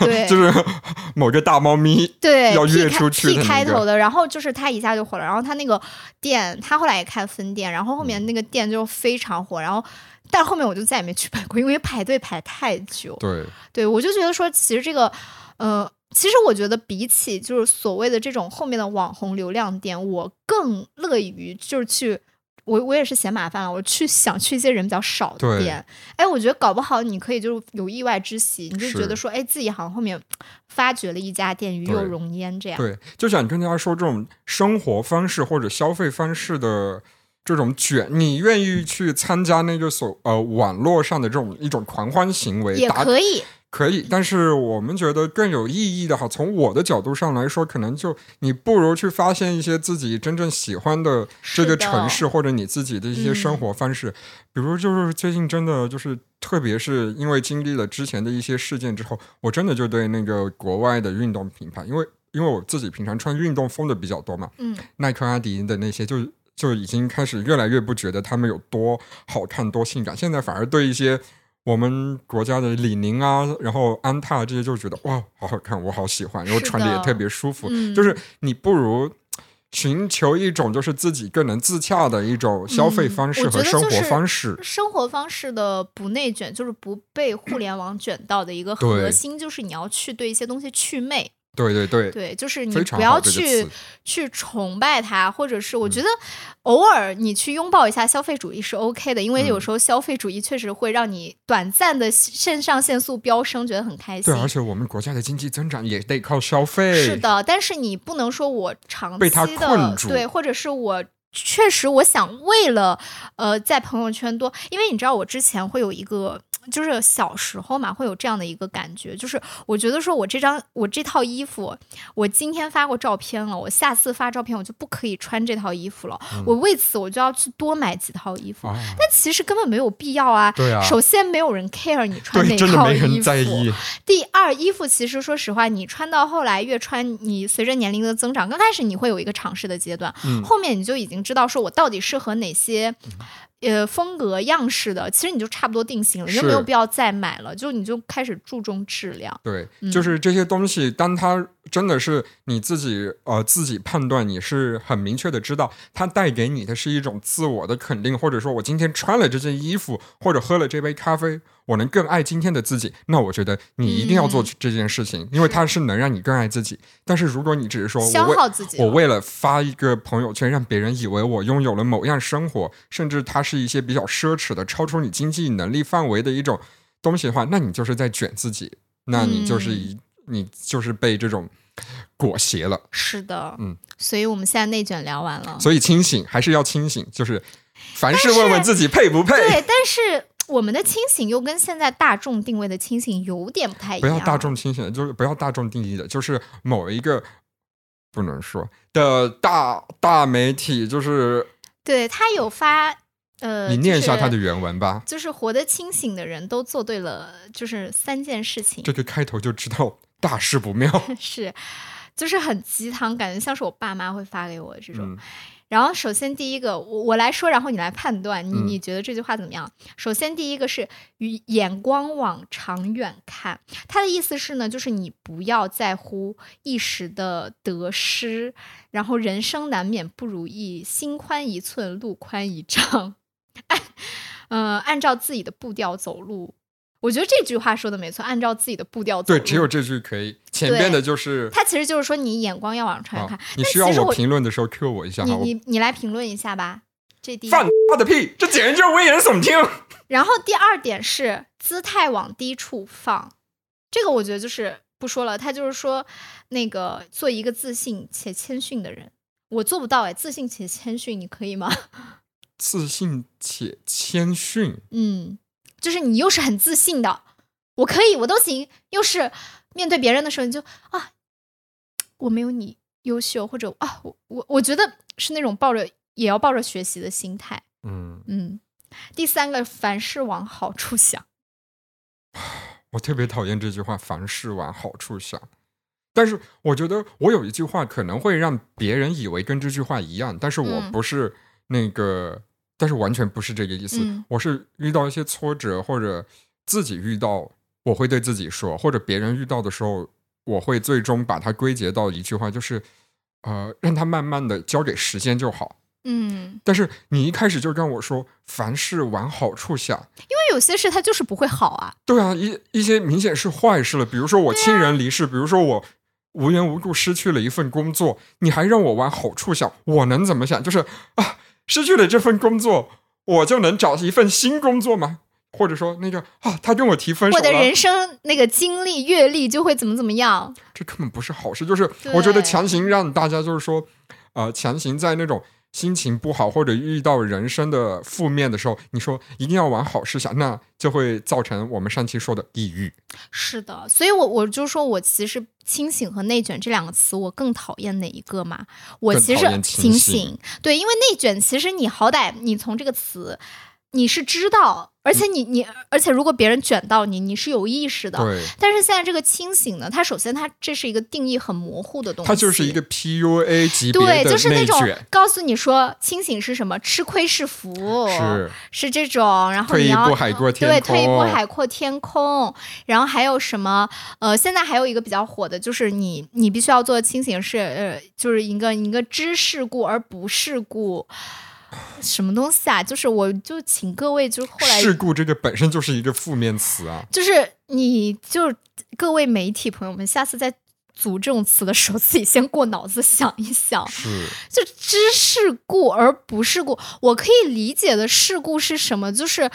对，就是某个大猫咪对要跃出去的 P 那个开头的，然后就是他一下就火了，然后他那个店，他后来也开分店，然后后嗯。面那个店就非常火，然后但后面我就再也没去拍过，因为排队排太久。对，对我就觉得说，其实这个，呃，其实我觉得比起就是所谓的这种后面的网红流量店，我更乐于就是去。我我也是嫌麻烦了，我去想去一些人比较少的店，哎，我觉得搞不好你可以就是有意外之喜，你就觉得说，哎，自己好像后面发掘了一家店，与有对荣焉这样。对，就想跟大家说，这种生活方式或者消费方式的这种卷，你愿意去参加那个所呃网络上的这种一种狂欢行为，也可以，可以，但是我们觉得更有意义的哈，从我的角度上来说，可能就你不如去发现一些自己真正喜欢的这个城市，或者你自己的一些生活方式。比如就是最近真的就是，特别是因为经历了之前的一些事件之后，我真的就对那个国外的运动品牌，因为因为我自己平常穿运动风的比较多嘛，嗯，耐克、阿迪的那些就。就已经开始越来越不觉得他们有多好看、多性感，现在反而对一些我们国家的李宁啊，然后安踏这些就觉得哇，好好看，我好喜欢，然后穿的也特别舒服。嗯就是你不如寻求一种就是自己更能自洽的一种消费方式和生活方式。生活方式的不内卷，就是不被互联网卷到的一个核心，就是你要去对一些东西祛魅。对对对，对，就是你不要去去崇拜它，或者是我嗯。觉得偶尔你去拥抱一下消费主义是 OK 的，因为有嗯。时候消费主义确实会让你短暂的肾上腺素飙升，觉得很开心。对，。而且我们国家的经济增长也得靠消费。是，的，但是你不能说我长期的对，或者是我确实我想为了呃在朋友圈多，因为你知道我之前会有一个。就是小时候嘛，会有这样的一个感觉，就是我觉得说我这张我这套衣服，我今天发过照片了，我下次发照片我就不可以穿这套衣服了，我为此我就要去多买几套衣服，啊，但其实根本没有必要啊。对啊首先没有人 care 你穿对，哪套衣服，没人在意。第二，衣服其实说实话，你穿到后来越穿，你随着年龄的增长，刚开始你会有一个尝试的阶段，嗯后面你就已经知道说我到底适合哪些。呃，风格样式的，其实你就差不多定型了，你就没有必要再买了，就你就开始注重质量。对，嗯就是这些东西，当它真的是你自己呃自己判断，你是很明确的知道它带给你的是一种自我的肯定，或者说我今天穿了这件衣服，或者喝了这杯咖啡，我能更爱今天的自己。那我觉得你一定要做嗯这件事情，因为它是能让你更爱自己。但是如果你只是说消我为耗自己了我为了发一个朋友圈，让别人以为我拥有了某样生活，甚至它是一些比较奢侈的、超出你经济能力范围的一种东西的话，那你就是在卷自己，那你就是一、嗯你就是被这种裹挟了。是的，嗯，所以我们现在内卷聊完了。所以清醒还是要清醒，就是凡事问问自己配不配，对，但是我们的清醒又跟现在大众定位的清醒有点不太一样。不要大众清醒的，就是不要大众定义的，就是某一个不能说的大大媒体，就是对他有发，呃，你念一下他的原文吧。就是活得清醒的人都做对了，就是三件事情，这个开头就知道大事不妙。是，就是很鸡汤，感觉像是我爸妈会发给我的这种。嗯然后，首先第一个，我我来说，然后你来判断，你嗯你觉得这句话怎么样？首先第一个是与眼光往长远看，他的意思是呢，就是你不要在乎一时的得失，然后人生难免不如意，心宽一寸，路宽一丈。哎，呃，按照自己的步调走路。我觉得这句话说的没错，按照自己的步调走。对，只有这句可以。前边的就是他，其实就是说你眼光要往长远看。你需要我评论的时候 Q 我一下，你你你来评论一下吧。这第一放他的屁，这简直就是危言耸听。然后第二点是姿态往低处放，这个我觉得就是不说了。他就是说那个做一个自信且谦逊的人，我做不到哎，自信且谦逊，你可以吗？自信且谦逊，嗯。就是你又是很自信的，我可以，我都行。又是面对别人的时候，你就啊，我没有你优秀，或者啊，我我我觉得是那种抱着也要抱着学习的心态。嗯嗯。第三个，凡事往好处想。我特别讨厌这句话“凡事往好处想”，但是我觉得我有一句话可能会让别人以为跟这句话一样，但是我不是那个。但是完全不是这个意思。我是遇到一些挫折，或者自己遇到，我会对自己说，或者别人遇到的时候，我会最终把它归结到一句话，就是呃，让他慢慢的交给时间就好。嗯。但是你一开始就跟我说，凡事往好处想，因为有些事它就是不会好啊。对啊，一一些明显是坏事了，比如说我亲人离世，比如说我无缘无故失去了一份工作，你还让我往好处想，我能怎么想？就是啊。失去了这份工作，我就能找一份新工作吗？或者说，那个啊，他跟我提分手，我的人生那个经历阅历就会怎么怎么样？这根本不是好事。就是我觉得强行让大家就是说，呃，强行在那种。心情不好或者遇到人生的负面的时候，你说一定要往好事想，那就会造成我们上期说的抑郁。是的，所以我我就说我其实清醒和内卷这两个词，我更讨厌哪一个嘛？我其实清醒，对，因为内卷其实你好歹你从这个词。你是知道，而且你你，而且如果别人卷到你，你是有意识的。对。但是现在这个清醒呢，它首先它这是一个定义很模糊的东西。它就是一个 PUA 级别的对，就是那种告诉你说清醒是什么，吃亏是福，是是这种。然后你要退一步海阔天空。对，退一步海阔天空。然后还有什么？呃，现在还有一个比较火的，就是你你必须要做清醒是呃，就是一个一个知世故而不世故。什么东西啊？就是我就请各位，就是后来事故这个本身就是一个负面词啊。就是你就各位媒体朋友们，下次在组这种词的时候，自己先过脑子想一想。是，就知事故而不是故，我可以理解的事故是什么？就是。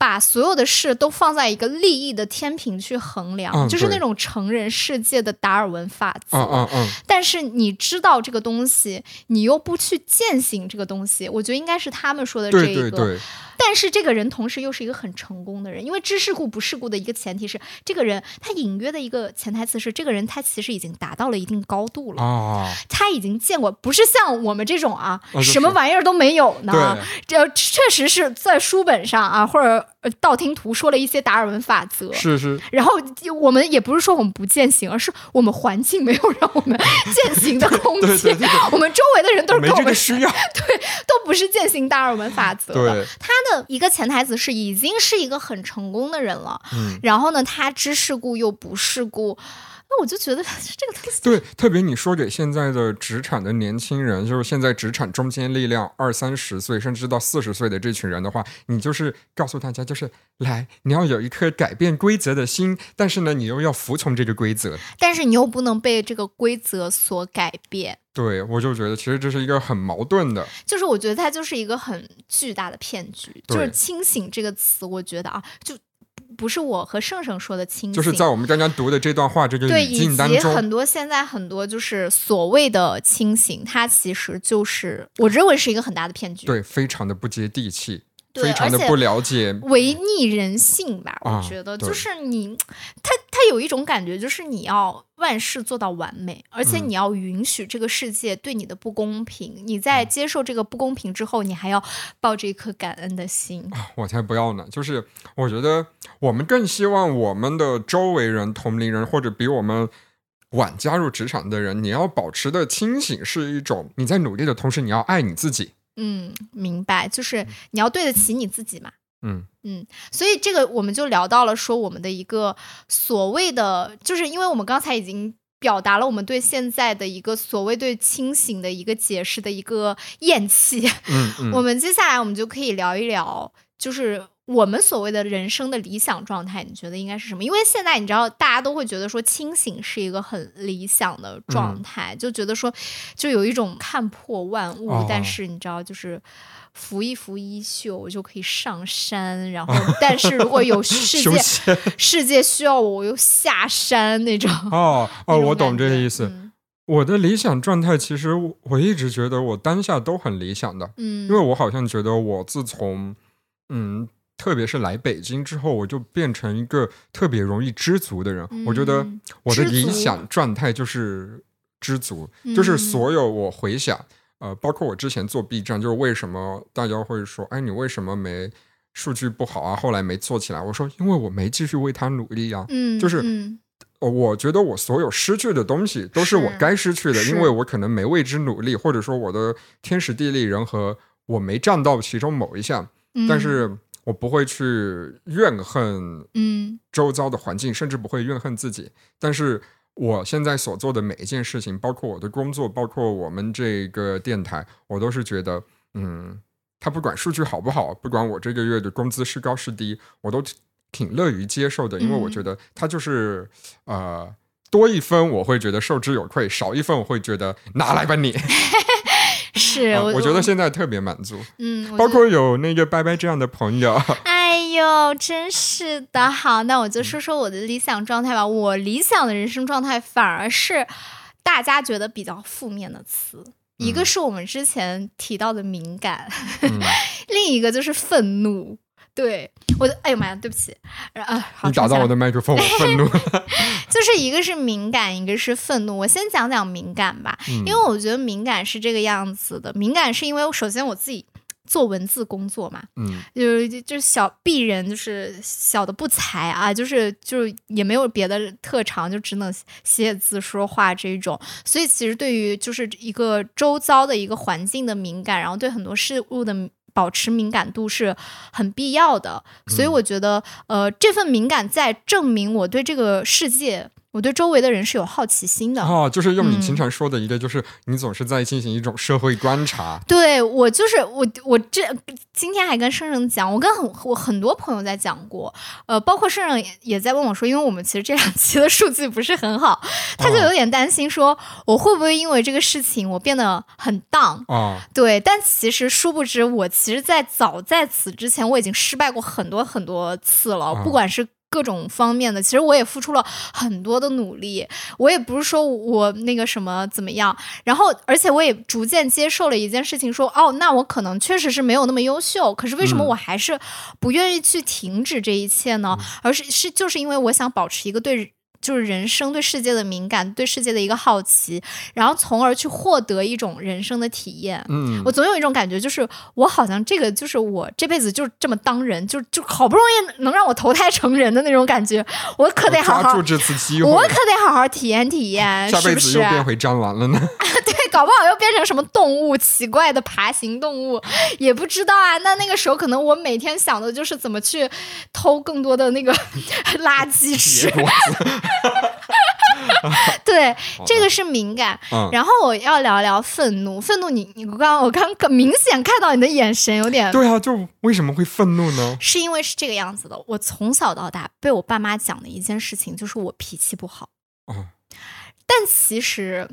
把所有的事都放在一个利益的天平去衡量，就是那种成人世界的达尔文法则。嗯嗯嗯。但是你知道这个东西，你又不去践行这个东西，我觉得应该是他们说的这个。对对对。但是这个人同时又是一个很成功的人，因为知世故不世故的一个前提是，这个人他隐约的一个潜台词是，这个人他其实已经达到了一定高度了啊，他已经见过，不是像我们这种啊，什么玩意儿都没有呢。这确实是在书本上啊，或者道听途说了一些达尔文法则，是是。然后我们也不是说我们不践行，而是我们环境没有让我们践行的空间，我们周围的人都是跟我们需要，对，都不是践行达尔文法则的。他的。一个潜台词是已经是一个很成功的人了，嗯，然后呢，他知世故又不世故，那我就觉得 这个东西对，特别你说给现在的职场的年轻人，就是现在职场中坚力量二三十岁甚至到四十岁的这群人的话，你就是告诉大家，就是来，你要有一颗改变规则的心，但是呢，你又要服从这个规则，但是你又不能被这个规则所改变。对，我就觉得其实这是一个很矛盾的，就是我觉得它就是一个很巨大的骗局。就是“清醒”这个词，我觉得啊，就不是我和圣圣说的“清醒”，就是在我们刚刚读的这段话这个语境当中，以及很多现在很多就是所谓的“清醒”，它其实就是我认为是一个很大的骗局，对，非常的不接地气。非常的不了解，违逆人性吧？我觉得就是你，他他有一种感觉，就是你要万事做到完美，而且你要允许这个世界对你的不公平。你在接受这个不公平之后，你还要抱着一颗感恩的心。我才不要呢！就是我觉得我们更希望我们的周围人、同龄人或者比我们晚加入职场的人，你要保持的清醒，是一种你在努力的同时，你要爱你自己。嗯，明白，就是你要对得起你自己嘛。嗯嗯，所以这个我们就聊到了说我们的一个所谓的，就是因为我们刚才已经表达了我们对现在的一个所谓对清醒的一个解释的一个厌弃。嗯嗯，我们接下来我们就可以聊一聊，就是我们所谓的人生的理想状态，你觉得应该是什么？因为现在你知道，大家都会觉得说清醒是一个很理想的状态，就觉得说就有一种看破万物，哦但是你知道，就是拂一拂衣袖就可以上山，然后 但是如果有世界世界需要我，我又下山那种。哦哦，我懂这个意思。嗯我的理想状态，其实我我一直觉得我当下都很理想的，嗯，因为我好像觉得我自从嗯，特别是来北京之后，我就变成一个特别容易知足的人。我觉得嗯我的理想状态就是知足，就是嗯所有我回想，呃，包括我之前做 B 站，就是为什么大家会说，哎，你为什么没数据不好啊？后来没做起来，我说因为我没继续为他努力啊。嗯，就是我觉得我所有失去的东西都是我该失去的，因为我可能没为之努力，或者说我的天时地利人和我没占到其中某一项，但嗯是我不会去怨恨嗯周遭的环境，甚至不会怨恨自己。但是我现在所做的每一件事情，包括我的工作，包括我们这个电台，我都是觉得，嗯，他不管数据好不好，不管我这个月的工资是高是低，我都挺挺乐于接受的，因为我嗯觉得他就是呃。多一分我会觉得受之有愧，少一分我会觉得拿来吧你。是我啊我觉得现在特别满足，嗯，包括有那个拜拜这样的朋友，哎呦，真是的。好，那我就说说我的理想状态吧。我理想的人生状态反而是大家觉得比较负面的词，一个嗯是我们之前提到的敏感，嗯，另一个就是愤怒。对我的，哎呦妈呀，对不起，啊，好，你打到我的。的麦克风，我愤怒。就是一个是敏感，一个是愤怒。我先讲讲敏感吧，嗯因为我觉得敏感是这个样子的。敏感是因为首先我自己做文字工作嘛，嗯就是就是小鄙人，就是小的不才啊，就是就是也没有别的特长，就只能写字说话这种。所以其实对于就是一个周遭的一个环境的敏感，然后对很多事物的。保持敏感度是很必要的，所以我觉得，呃，这份敏感在证明我对这个世界、我对周围的人是有好奇心的。哦，就是用你嗯经常说的一个，就是你总是在进行一种社会观察。对我就是我，我这今天还跟圣圣讲，我跟很我很多朋友在讲过，呃，包括圣圣也也在问我说，因为我们其实这两期的数据不是很好，他就有点担心说，我会不会因为这个事情我变得很 down？哦，对，但其实殊不知，我其实，在早在此之前，我已经失败过很多很多次了，啊不管是。各种方面的，其实我也付出了很多的努力，我也不是说我那个什么怎么样，然后而且我也逐渐接受了一件事情说，哦，那我可能确实是没有那么优秀，可是为什么嗯。我还是不愿意去停止这一切呢？而是是就是因为我想保持一个对就是人生对世界的敏感，对世界的一个好奇，然后从而去获得一种人生的体验。嗯我总有一种感觉，就是我好像这个就是我这辈子就这么当人，就就好不容易能让我投胎成人的那种感觉，我可得好好抓住，这次机会，我可得好好体验体验，下辈？子又变回蟑螂了呢。对，搞不好又变成什么动物，奇怪的爬行动物，也不知道啊。那那个时候，可能我每天想的就是怎么去偷更多的那个 垃圾吃 对，这个是敏感。嗯，然后我要聊聊愤怒，愤怒你，你刚刚我刚刚明显看到你的眼神有点，对啊，就为什么会愤怒呢？是因为是这个样子的。我从小到大被我爸妈讲的一件事情就是我脾气不好，哦，但其实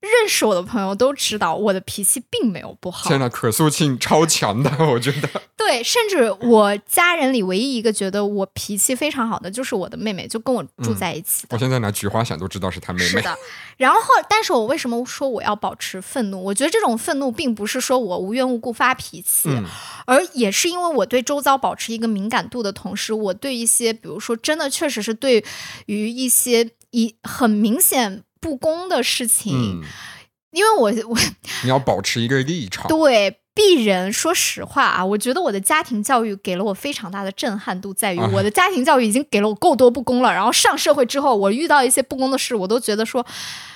认识我的朋友都知道我的脾气并没有不好。天呐，可塑性超强的，我觉得。对，甚至我家人里唯一一个觉得我脾气非常好的就是我的妹妹，就跟我住在一起的。我现在拿菊花想都知道是他妹妹。是的，然后后，但是我为什么说我要保持愤怒？我觉得这种愤怒并不是说我无缘无故发脾气，嗯而也是因为我对周遭保持一个敏感度的同时，我对一些，比如说真的确实是对于一些一很明显不公的事情，嗯，因为我我你要保持一个立场。对。鄙人，说实话啊，我觉得我的家庭教育给了我非常大的震撼度，在于啊我的家庭教育已经给了我够多不公了。然后上社会之后，我遇到一些不公的事，我都觉得说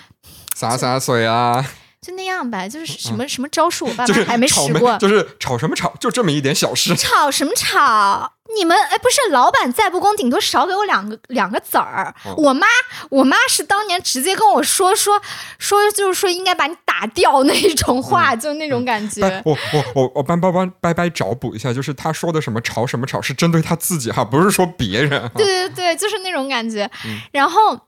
洒洒水啊，就那样吧，就是什么、什么招数，我爸还没吵使过。就是吵什么吵，就这么一点小事。吵什么吵？你们哎，不是老板再不公，顶多少给我两个两个子儿。我妈，我妈是当年直接跟我说说说，就是说应该把你打掉那种话，就那种感觉。我我我我帮帮帮拜拜找补一下，就是他说的什么吵什么吵，是针对他自己哈，不是说别人。对对对，就是那种感觉。然后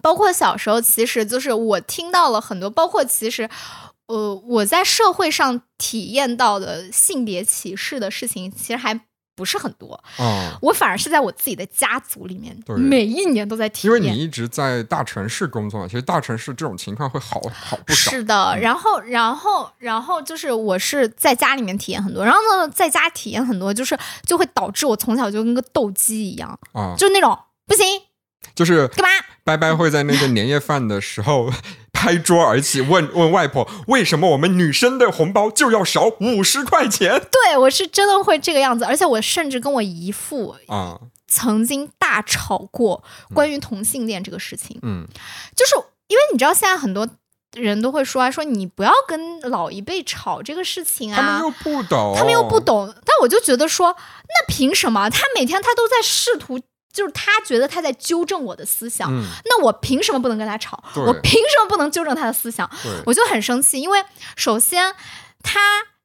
包括小时候，其实就是我听到了很多，包括其实呃我在社会上体验到的性别歧视的事情，其实还。不是很多，我反而是在我自己的家族里面，每一年都在体验。因为你一直在大城市工作，其实大城市这种情况会好好不少。是的，然后，然后，然后就是我是在家里面体验很多，然后呢，在家体验很多，就是就会导致我从小就跟个斗鸡一样啊，就那种不行，就是干嘛？拜拜会在那个年夜饭的时候。拍桌而起，问问外婆为什么我们女生的红包就要少五十块钱？对我是真的会这个样子，而且我甚至跟我姨父啊曾经大吵过关于同性恋这个事情。嗯，就是因为你知道现在很多人都会说啊，说你不要跟老一辈吵这个事情啊，他们又不懂，他们又不懂。但我就觉得说，那凭什么？他每天他都在试图。就是他觉得他在纠正我的思想，那我凭什么不能跟他吵？我凭什么不能纠正他的思想？我就很生气，因为首先他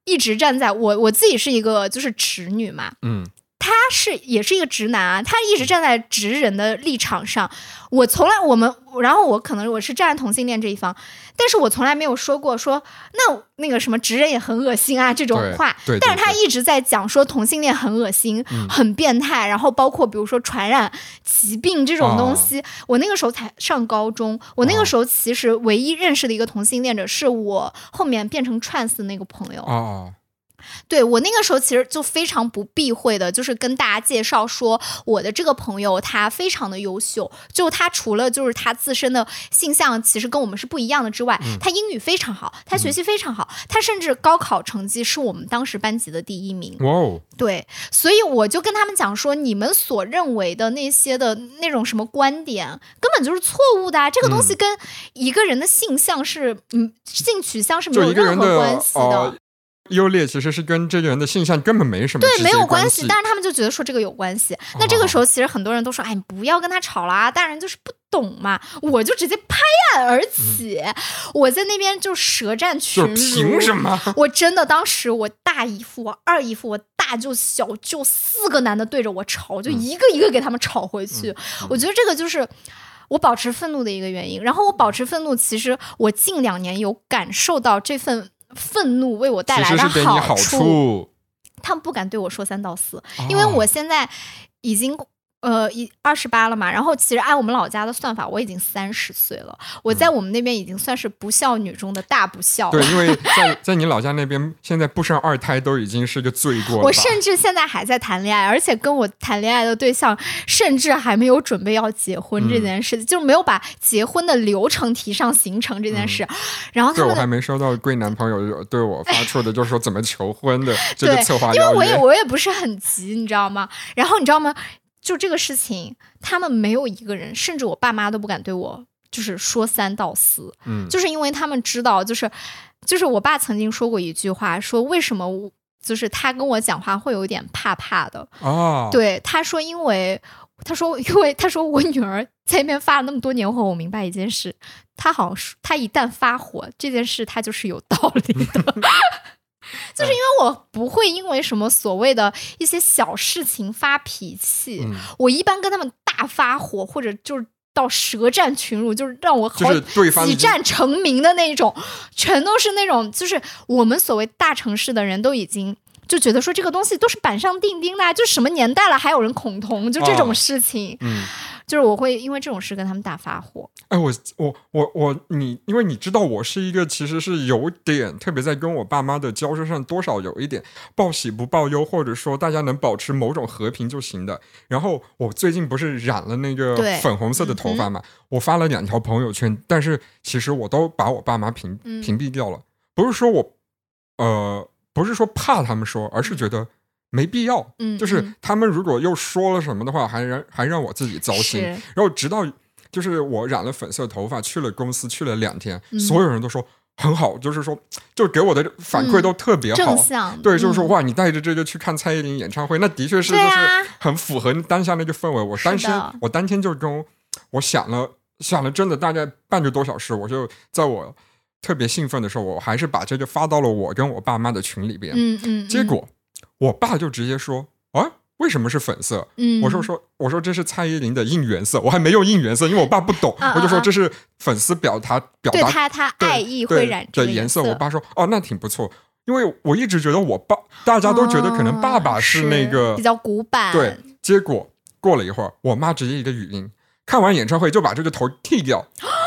一直站在我我自己是一个就是直女嘛，嗯。他是也是一个直男啊，他一直站在直人的立场上。我从来我们，然后我可能我是站在同性恋这一方，但是我从来没有说过说那那个什么直人也很恶心啊这种话。但是他一直在讲说同性恋很恶心、很变态，然后包括比如说传染疾病这种东西。我那个时候才上高中，我那个时候其实唯一认识的一个同性恋者是我后面变成 trans 的那个朋友啊。对我那个时候其实就非常不避讳的，就是跟大家介绍说我的这个朋友他非常的优秀，就他除了就是他自身的性向其实跟我们是不一样的之外，他英语非常好，他学习非常好，他甚至高考成绩是我们当时班级的第一名。哇哦！对，所以我就跟他们讲说，你们所认为的那些的那种什么观点根本就是错误的啊，这个东西跟一个人的性向是嗯性取向是没有任何关系的。优劣其实是跟这个人的性向根本没什么对没有关系，但是他们就觉得说这个有关系。那这个时候其实很多人都说：“哎，你不要跟他吵啦，大人就是不懂嘛。”我就直接拍案而起，我在那边就舌战群儒。凭什么？我真的当时我大姨夫、我二姨夫、我大舅、小舅四个男的对着我吵，就一个一个给他们吵回去。我觉得这个就是我保持愤怒的一个原因。然后我保持愤怒，其实我近两年有感受到这份。愤怒为我带来的好处，他们不敢对我说三道四，因为我现在已经。呃，一二十八了嘛，然后其实按我们老家的算法，我已经三十岁了。我在我们那边已经算是不孝女中的大不孝。对，因为 在在你老家那边，现在不生二胎都已经是个罪过了。我甚至现在还在谈恋爱，而且跟我谈恋爱的对象，甚至还没有准备要结婚这件事，就没有把结婚的流程提上行程这件事。然后，对我还没收到贵男朋友对我发 出的，就是说怎么求婚的这个策划。因为我也我也不是很急，你知道吗？然后你知道吗？就这个事情，他们没有一个人，甚至我爸妈都不敢对我就是说三道四。嗯，就是因为他们知道，就是就是我爸曾经说过一句话，说为什么就是他跟我讲话会有点怕怕的哦，对，他说因为他说因为他说我女儿在那边发了那么多年火，我明白一件事，他好像他一旦发火，这件事他就是有道理的。就是因为我不会因为什么所谓的一些小事情发脾气，我一般跟他们大发火，或者就是到舌战群儒，就是让我好几战成名的那种，全都是那种，就是我们所谓大城市的人都已经就觉得说这个东西都是板上钉钉的，就什么年代了还有人恐同，就这种事情。就是我会因为这种事跟他们大发火。哎，我我我我你，因为你知道我是一个其实是有点特别在跟我爸妈的交涉上多少有一点报喜不报忧，或者说大家能保持某种和平就行的。然后我最近不是染了那个粉红色的头发嘛，我发了两条朋友圈，但是其实我都把我爸妈屏屏蔽掉了。不是说我呃不是说怕他们说，而是觉得。没必要，嗯，就是他们如果又说了什么的话，还让还让我自己糟心。然后直到就是我染了粉色头发去了公司去了两天，所有人都说很好，就是说，就给我的反馈都特别好。对，就是说，嗯哇，你带着这个去看蔡依林演唱会，那的确是就是很符合当下那个氛围。我当时我当天就跟我想了想了，真的大概半个多小时，我就在我特别兴奋的时候，我还是把这个发到了我跟我爸妈的群里边。嗯嗯，结果我爸就直接说：“啊，为什么是粉色？”嗯，我说说我说这是蔡依林的应援色，我还没用应援色，因为我爸不懂，我就说啊这是粉丝表达表达对他他爱意会染的颜色，我爸说哦，那挺不错，因为我一直觉得我爸大家都觉得可能爸爸哦是那个、比较古板，对，结果过了一会儿，我妈直接一个语音，看完演唱会就把这个头剃掉，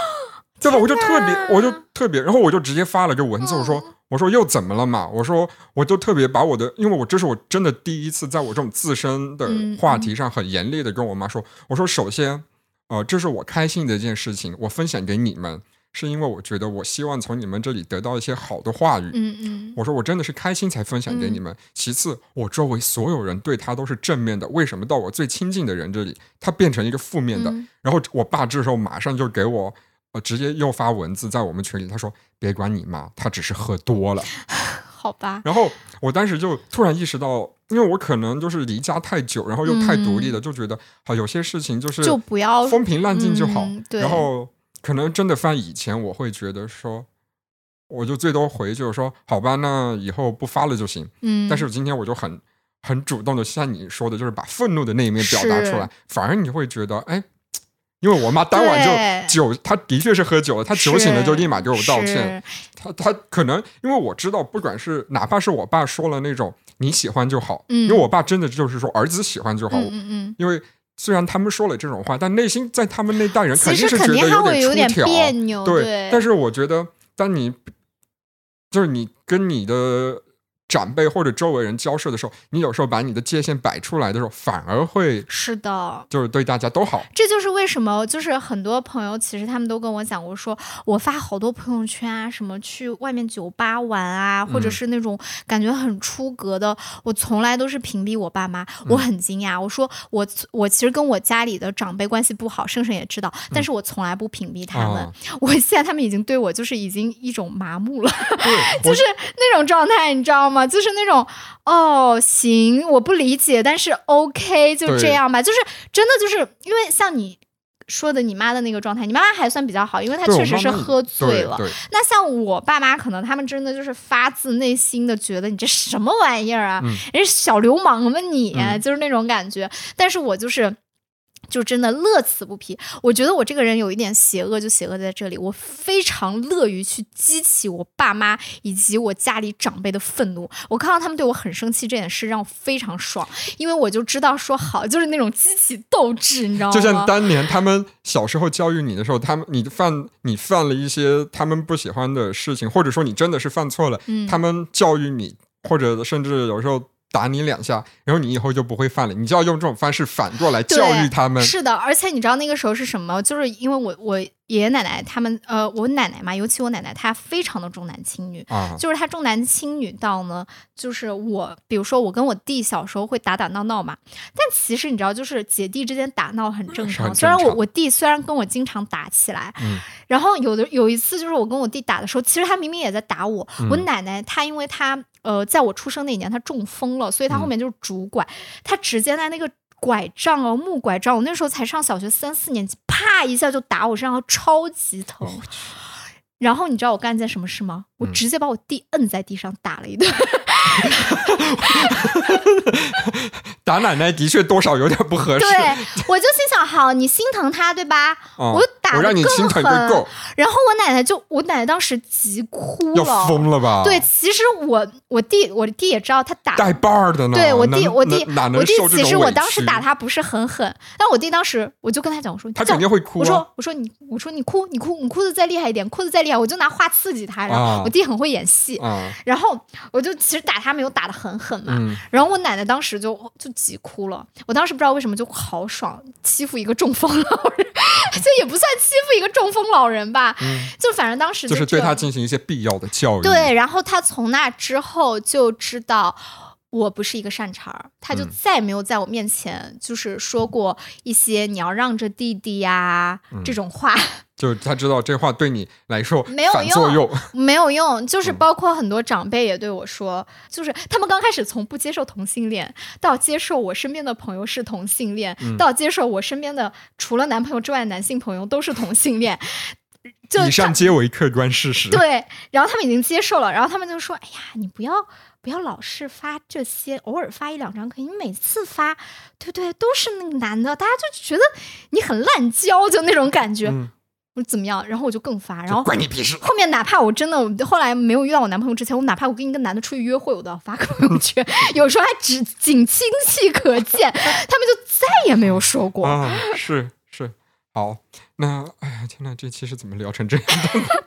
对吧？我就特别，我就特别，然后我就直接发了个文字，我说嗯我说又怎么了嘛？我说我就特别把我的，因为我这是我真的第一次在我这种自身的嗯话题上很严厉的跟我妈说，我说首先，呃，这是我开心的一件事情，我分享给你们，是因为我觉得我希望从你们这里得到一些好的话语，嗯嗯我说我真的是开心才分享给你们。其次，我周围所有人对他都是正面的，为什么到我最亲近的人这里，他变成一个负面的？嗯然后我爸这时候马上就给我呃直接又发文字在我们群里，他说别管你妈，她只是喝多了。好吧，然后我当时就突然意识到，因为我可能就是离家太久，然后又太独立了，就觉得好有些事情就是嗯就不要风平浪静就好。嗯对然后可能真的放以前，我会觉得说，我就最多回就是说，好吧，那以后不发了就行。嗯，但是今天我就很很主动的，像你说的，就是把愤怒的那一面表达出来，反而你会觉得，哎。因为我妈当晚就酒，她的确是喝酒了，她酒醒了就立马给我道歉。她她可能因为我知道，不管是哪怕是我爸说了那种你喜欢就好，嗯。因为我爸真的就是说儿子喜欢就好，嗯嗯嗯，因为虽然他们说了这种话，但内心在他们那代人肯定是觉得有点出挑，别扭，对。对，但是我觉得，当你就是你跟你的长辈或者周围人交涉的时候，你有时候把你的界限摆出来的时候，反而会是的，就是对大家都好。这就是为什么，就是很多朋友其实他们都跟我讲过说，我发好多朋友圈啊，什么去外面酒吧玩啊，或者嗯是那种感觉很出格的，我从来都是屏蔽我爸妈。我很惊讶，我说我我其实跟我家里的长辈关系不好，盛盛也知道，但是我从来不屏蔽他们。啊我现在他们已经对我就是已经一种麻木了。就是那种状态，你知道吗？就是那种哦，行，我不理解，但是 OK，就这样吧。就是真的，就是因为像你说的，你妈的那个状态，你妈妈还算比较好，因为她确实是喝醉了。那像我爸妈，可能他们真的就是发自内心的觉得你这什么玩意儿啊，嗯人家小流氓吧你、嗯就是那种感觉。但是我就是。就真的乐此不疲。我觉得我这个人有一点邪恶，就邪恶在这里，我非常乐于去激起我爸妈以及我家里长辈的愤怒。我看到他们对我很生气这件事，让我非常爽，因为我就知道说好，就是那种激起斗志，你知道吗？就像当年他们小时候教育你的时候，他们你犯你犯了一些他们不喜欢的事情，或者说你真的是犯错了，嗯他们教育你，或者甚至有时候打你两下，然后你以后就不会犯了。你就要用这种方式反过来教育他们。是的，而且你知道那个时候是什么？就是因为我我爷爷奶奶他们呃，我奶奶嘛，尤其我奶奶她非常的重男轻女。啊，就是她重男轻女到呢，就是我，比如说我跟我弟小时候会打打闹闹嘛，但其实你知道，就是姐弟之间打闹很正常。虽然我我弟虽然跟我经常打起来，嗯然后有的有一次就是我跟我弟打的时候，其实他明明也在打我。嗯我奶奶她因为她呃，在我出生那一年他中风了，所以他后面就是拄拐，他直接在那个。拐杖哦，木拐杖，我那时候才上小学三四年级，啪一下就打我身上，超级疼。然后你知道我干了件什么事吗？我嗯直接把我弟摁在地上打了一顿。打奶奶的确多少有点不合适。对，我就心想，好，你心疼他对吧？啊我打得我让你更心疼狠个够，然后我奶奶就，我奶奶当时急哭要了。疯了吧？对，，其实我我弟我弟也知道他打带把儿的呢。对我弟，能我弟，能哪能我弟受这种委其实我当时屈打他不是很狠，但我弟当时我就跟他讲，我说他叫肯定会哭啊我说我说你我说你哭你哭你哭的再厉害一点，哭的再厉害，我就拿话刺激他。然后啊我弟很会演戏，啊，然后我就其实打他没有打的很狠嘛。嗯，然后我奶奶当时就就急哭了，我当时不知道为什么就好爽，欺负一个中风老人，这也不算欺负一个中风老人吧，就反正当时嗯就是对他进行一些必要的教育。对，然后他从那之后就知道。我不是一个善茬儿，他就嗯再没有在我面前就是说过一些你要让着弟弟呀、嗯这种话，就是他知道这话对你来说没有用，没有用，就是嗯包括很多长辈也对我说，就是他们刚开始从不接受同性恋，到接受我身边的朋友是同性恋，嗯到接受我身边的除了男朋友之外男性朋友都是同性恋，就以上皆为客观事实。对，然后他们已经接受了，然后他们就说：“哎呀，你不要不要老是发这些，偶尔发一两张可以，你每次发，对不对？都是那个男的，大家就觉得你很滥交，就那种感觉。嗯，我说怎么样？然后我就更发，然后关你屁事。后面哪怕我真的后来没有遇到我男朋友之前，我哪怕我跟一个男的出去约会，我都要发个朋友圈，有时候还只仅亲戚可见，他们就再也没有说过。啊，是是，好，那哎呀，天呐，这期是怎么聊成这样的？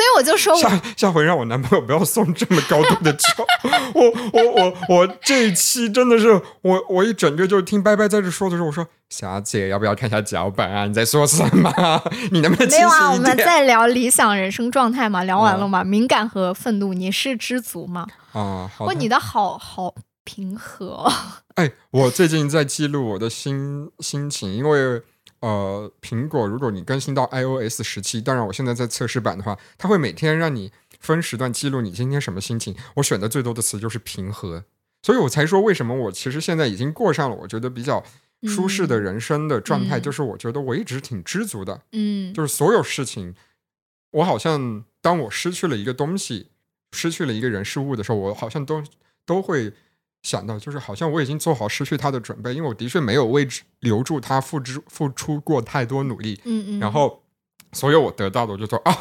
所以我就说我，下下回让我男朋友不要送这么高度的酒。我我我我这一期真的是，我我一整个就是听拜拜在这说的时候，我说霞姐要不要看一下脚本啊？你在说什么啊？你能不能清没有啊，我？们在聊理想人生状态嘛，聊完了嘛，敏感和愤怒，你是知足吗？啊，好哇，你的好好平和哦，哎，我最近在记录我的心心情，因为呃，苹果如果你更新到 iOS 十七，当然我现在在测试版的话，它会每天让你分时段记录你今天什么心情。我选的最多的词就是平和，所以我才说为什么我其实现在已经过上了我觉得比较舒适的人生的状态，嗯就是我觉得我一直挺知足的，嗯就是所有事情，我好像当我失去了一个东西，失去了一个人事物的时候，我好像都都会想到，就是好像我已经做好失去他的准备，因为我的确没有为之留住他付之付出过太多努力，嗯嗯，然后所有我得到的，我就说啊。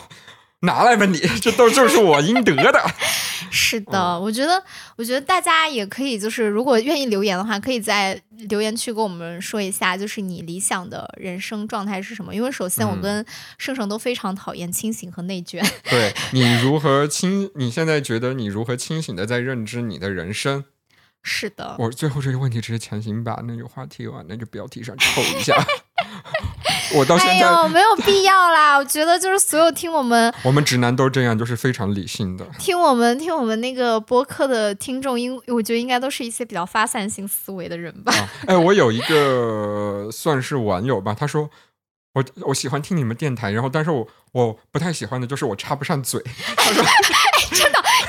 拿来吧你，这都就是我应得的。是的，嗯我觉得，我觉得大家也可以，就是如果愿意留言的话，可以在留言区跟我们说一下，就是你理想的人生状态是什么。因为首先，我嗯跟圣圣都非常讨厌清醒和内卷。对你如何清？你现在觉得你如何清醒的在认知你的人生？是的，我最后这个问题只是强行把那个话题往那个标题上凑一下。我到现在，哎呦，没有必要啦！我觉得就是所有听我们我们直男都这样，就是非常理性的。听我们听我们那个播客的听众，应我觉得应该都是一些比较发散性思维的人吧。啊，哎，我有一个算是网友吧，他说我我喜欢听你们电台，然后但是我我不太喜欢的就是我插不上嘴。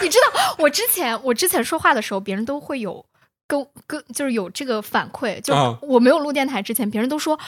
你知道，我之前我之前说话的时候，别人都会有跟跟就是有这个反馈，就啊我没有录电台之前，别人都说，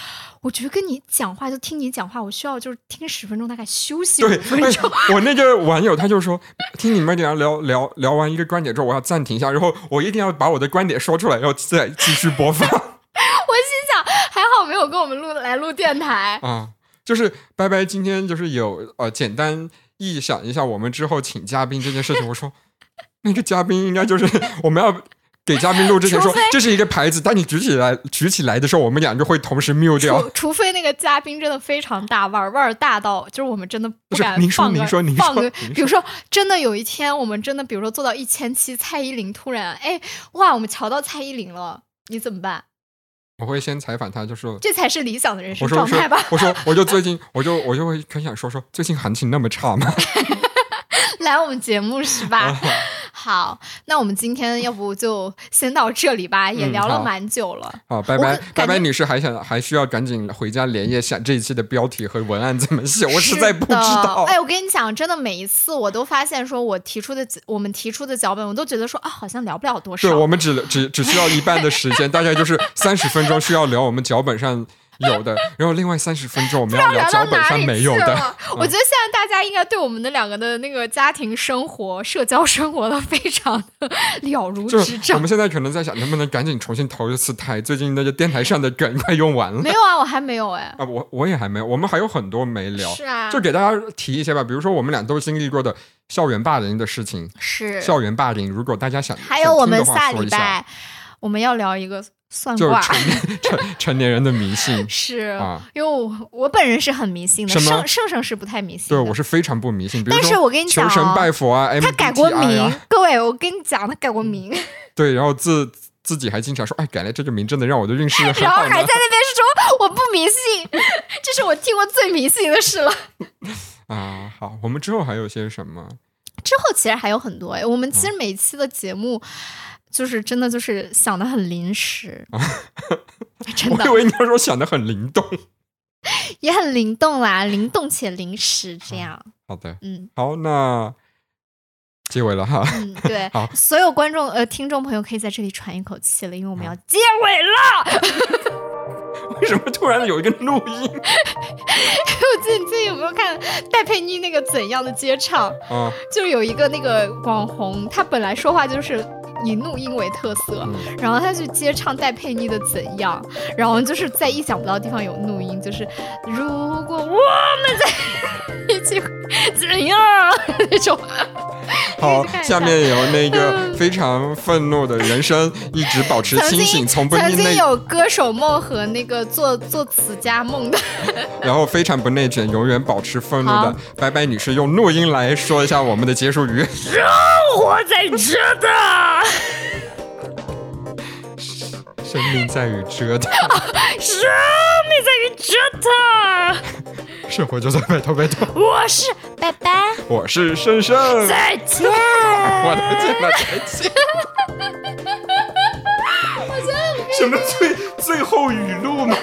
我觉得跟你讲话就听你讲话，我需要就是听十分钟，大概休息五对，分钟。哎，我那个网友他就说，听你们俩聊聊聊完一个观点之后，我要暂停一下，然后我一定要把我的观点说出来，然后再继续播放。我心想，还好没有跟我们录来录电台。啊，就是拜拜，今天就是有呃简单臆想一下我们之后请嘉宾这件事情。我说 那个嘉宾应该就是我们要给嘉宾录之前说这是一个牌子，当你举起来举起来的时候，我们两个会同时 mute 掉除。非那个嘉宾真的非常大腕儿，腕儿大到就是我们真的不不是敢您说放个您说您放个说比如说真的有一天我们真的比如说做到一千期，蔡依林突然哎哇我们瞧到蔡依林了，你怎么办？我会先采访他，就说。这才是理想的人生状态吧。，我说我就最近我就我就会很想说说最近行情那么差吗？来我们节目是吧？好，那我们今天要不就先到这里吧，也嗯聊了蛮久了。好，拜拜拜拜女士还想还需要赶紧回家连夜想这一期的标题和文案怎么写，我实在不知道。哎，我跟你讲，真的每一次我都发现，说我提出的我们提出的脚本，我都觉得说啊，好像聊不了多少。对，我们只只只需要一半的时间，大概就是三十分钟需要聊我们脚本上有的，然后另外三十分钟我们要聊脚本上没有的。我觉得现在大家应该对我们的两个的那个家庭生活、社交生活都非常的了如指掌我。们现在可能在想，能不能赶紧重新投一次胎？最近那个电台上的梗快用完了没有啊，我还没有哎。啊！我我也还没有，我们还有很多没聊。是啊，就给大家提一些吧，比如说我们俩都经历过的校园霸凌的事情。是。校园霸凌，如果大家想还有我们下礼拜我们要聊一个算就是卦。成年 成成年人的迷信 是，啊。因为我我本人是很迷信的，什么盛盛盛是不太迷信对，我是非常不迷信。但是我跟你讲、求神哦，拜佛啊，他改过名，啊各位，我跟你讲，他改过名，对，然后自自己还经常说，哎，改了这个名，真的让我的运势很然后。还在那边说我不迷信，这是我听过最迷信的事了。啊，好，我们之后还有些什么？之后其实还有很多哎，我们其实每一期的节目。就是真的，就是想的很临时，真的我以为你要说想的很灵动。也很灵动啦，灵动且临时这样。好的，嗯好，那结尾了哈。嗯，对 好，所有观众呃听众朋友可以在这里喘一口气了，因为我们要结尾了。为什么突然有一个录音我记得你最近有没有看戴佩妮那个怎样的接唱？啊？就是有一个那个网红，他本来说话就是以怒音为特色，嗯。然后他去接唱戴佩妮的《怎样》，然后就是在意想不到的地方有怒音，就是如果我们在一起会怎样 那种。好下下面有那个非常愤怒的人生，一直保持清醒，从不曾经，有歌手梦和那个做做词家梦的，然后非常不内卷，永远保持愤怒的白白女士用录音来说一下我们的结束语。生活在这的。生命在于折腾，生命在于折腾。生活就在拜托拜托。我是拜拜，我是深深，再见。我的天哪，再见！什么最最后语录吗？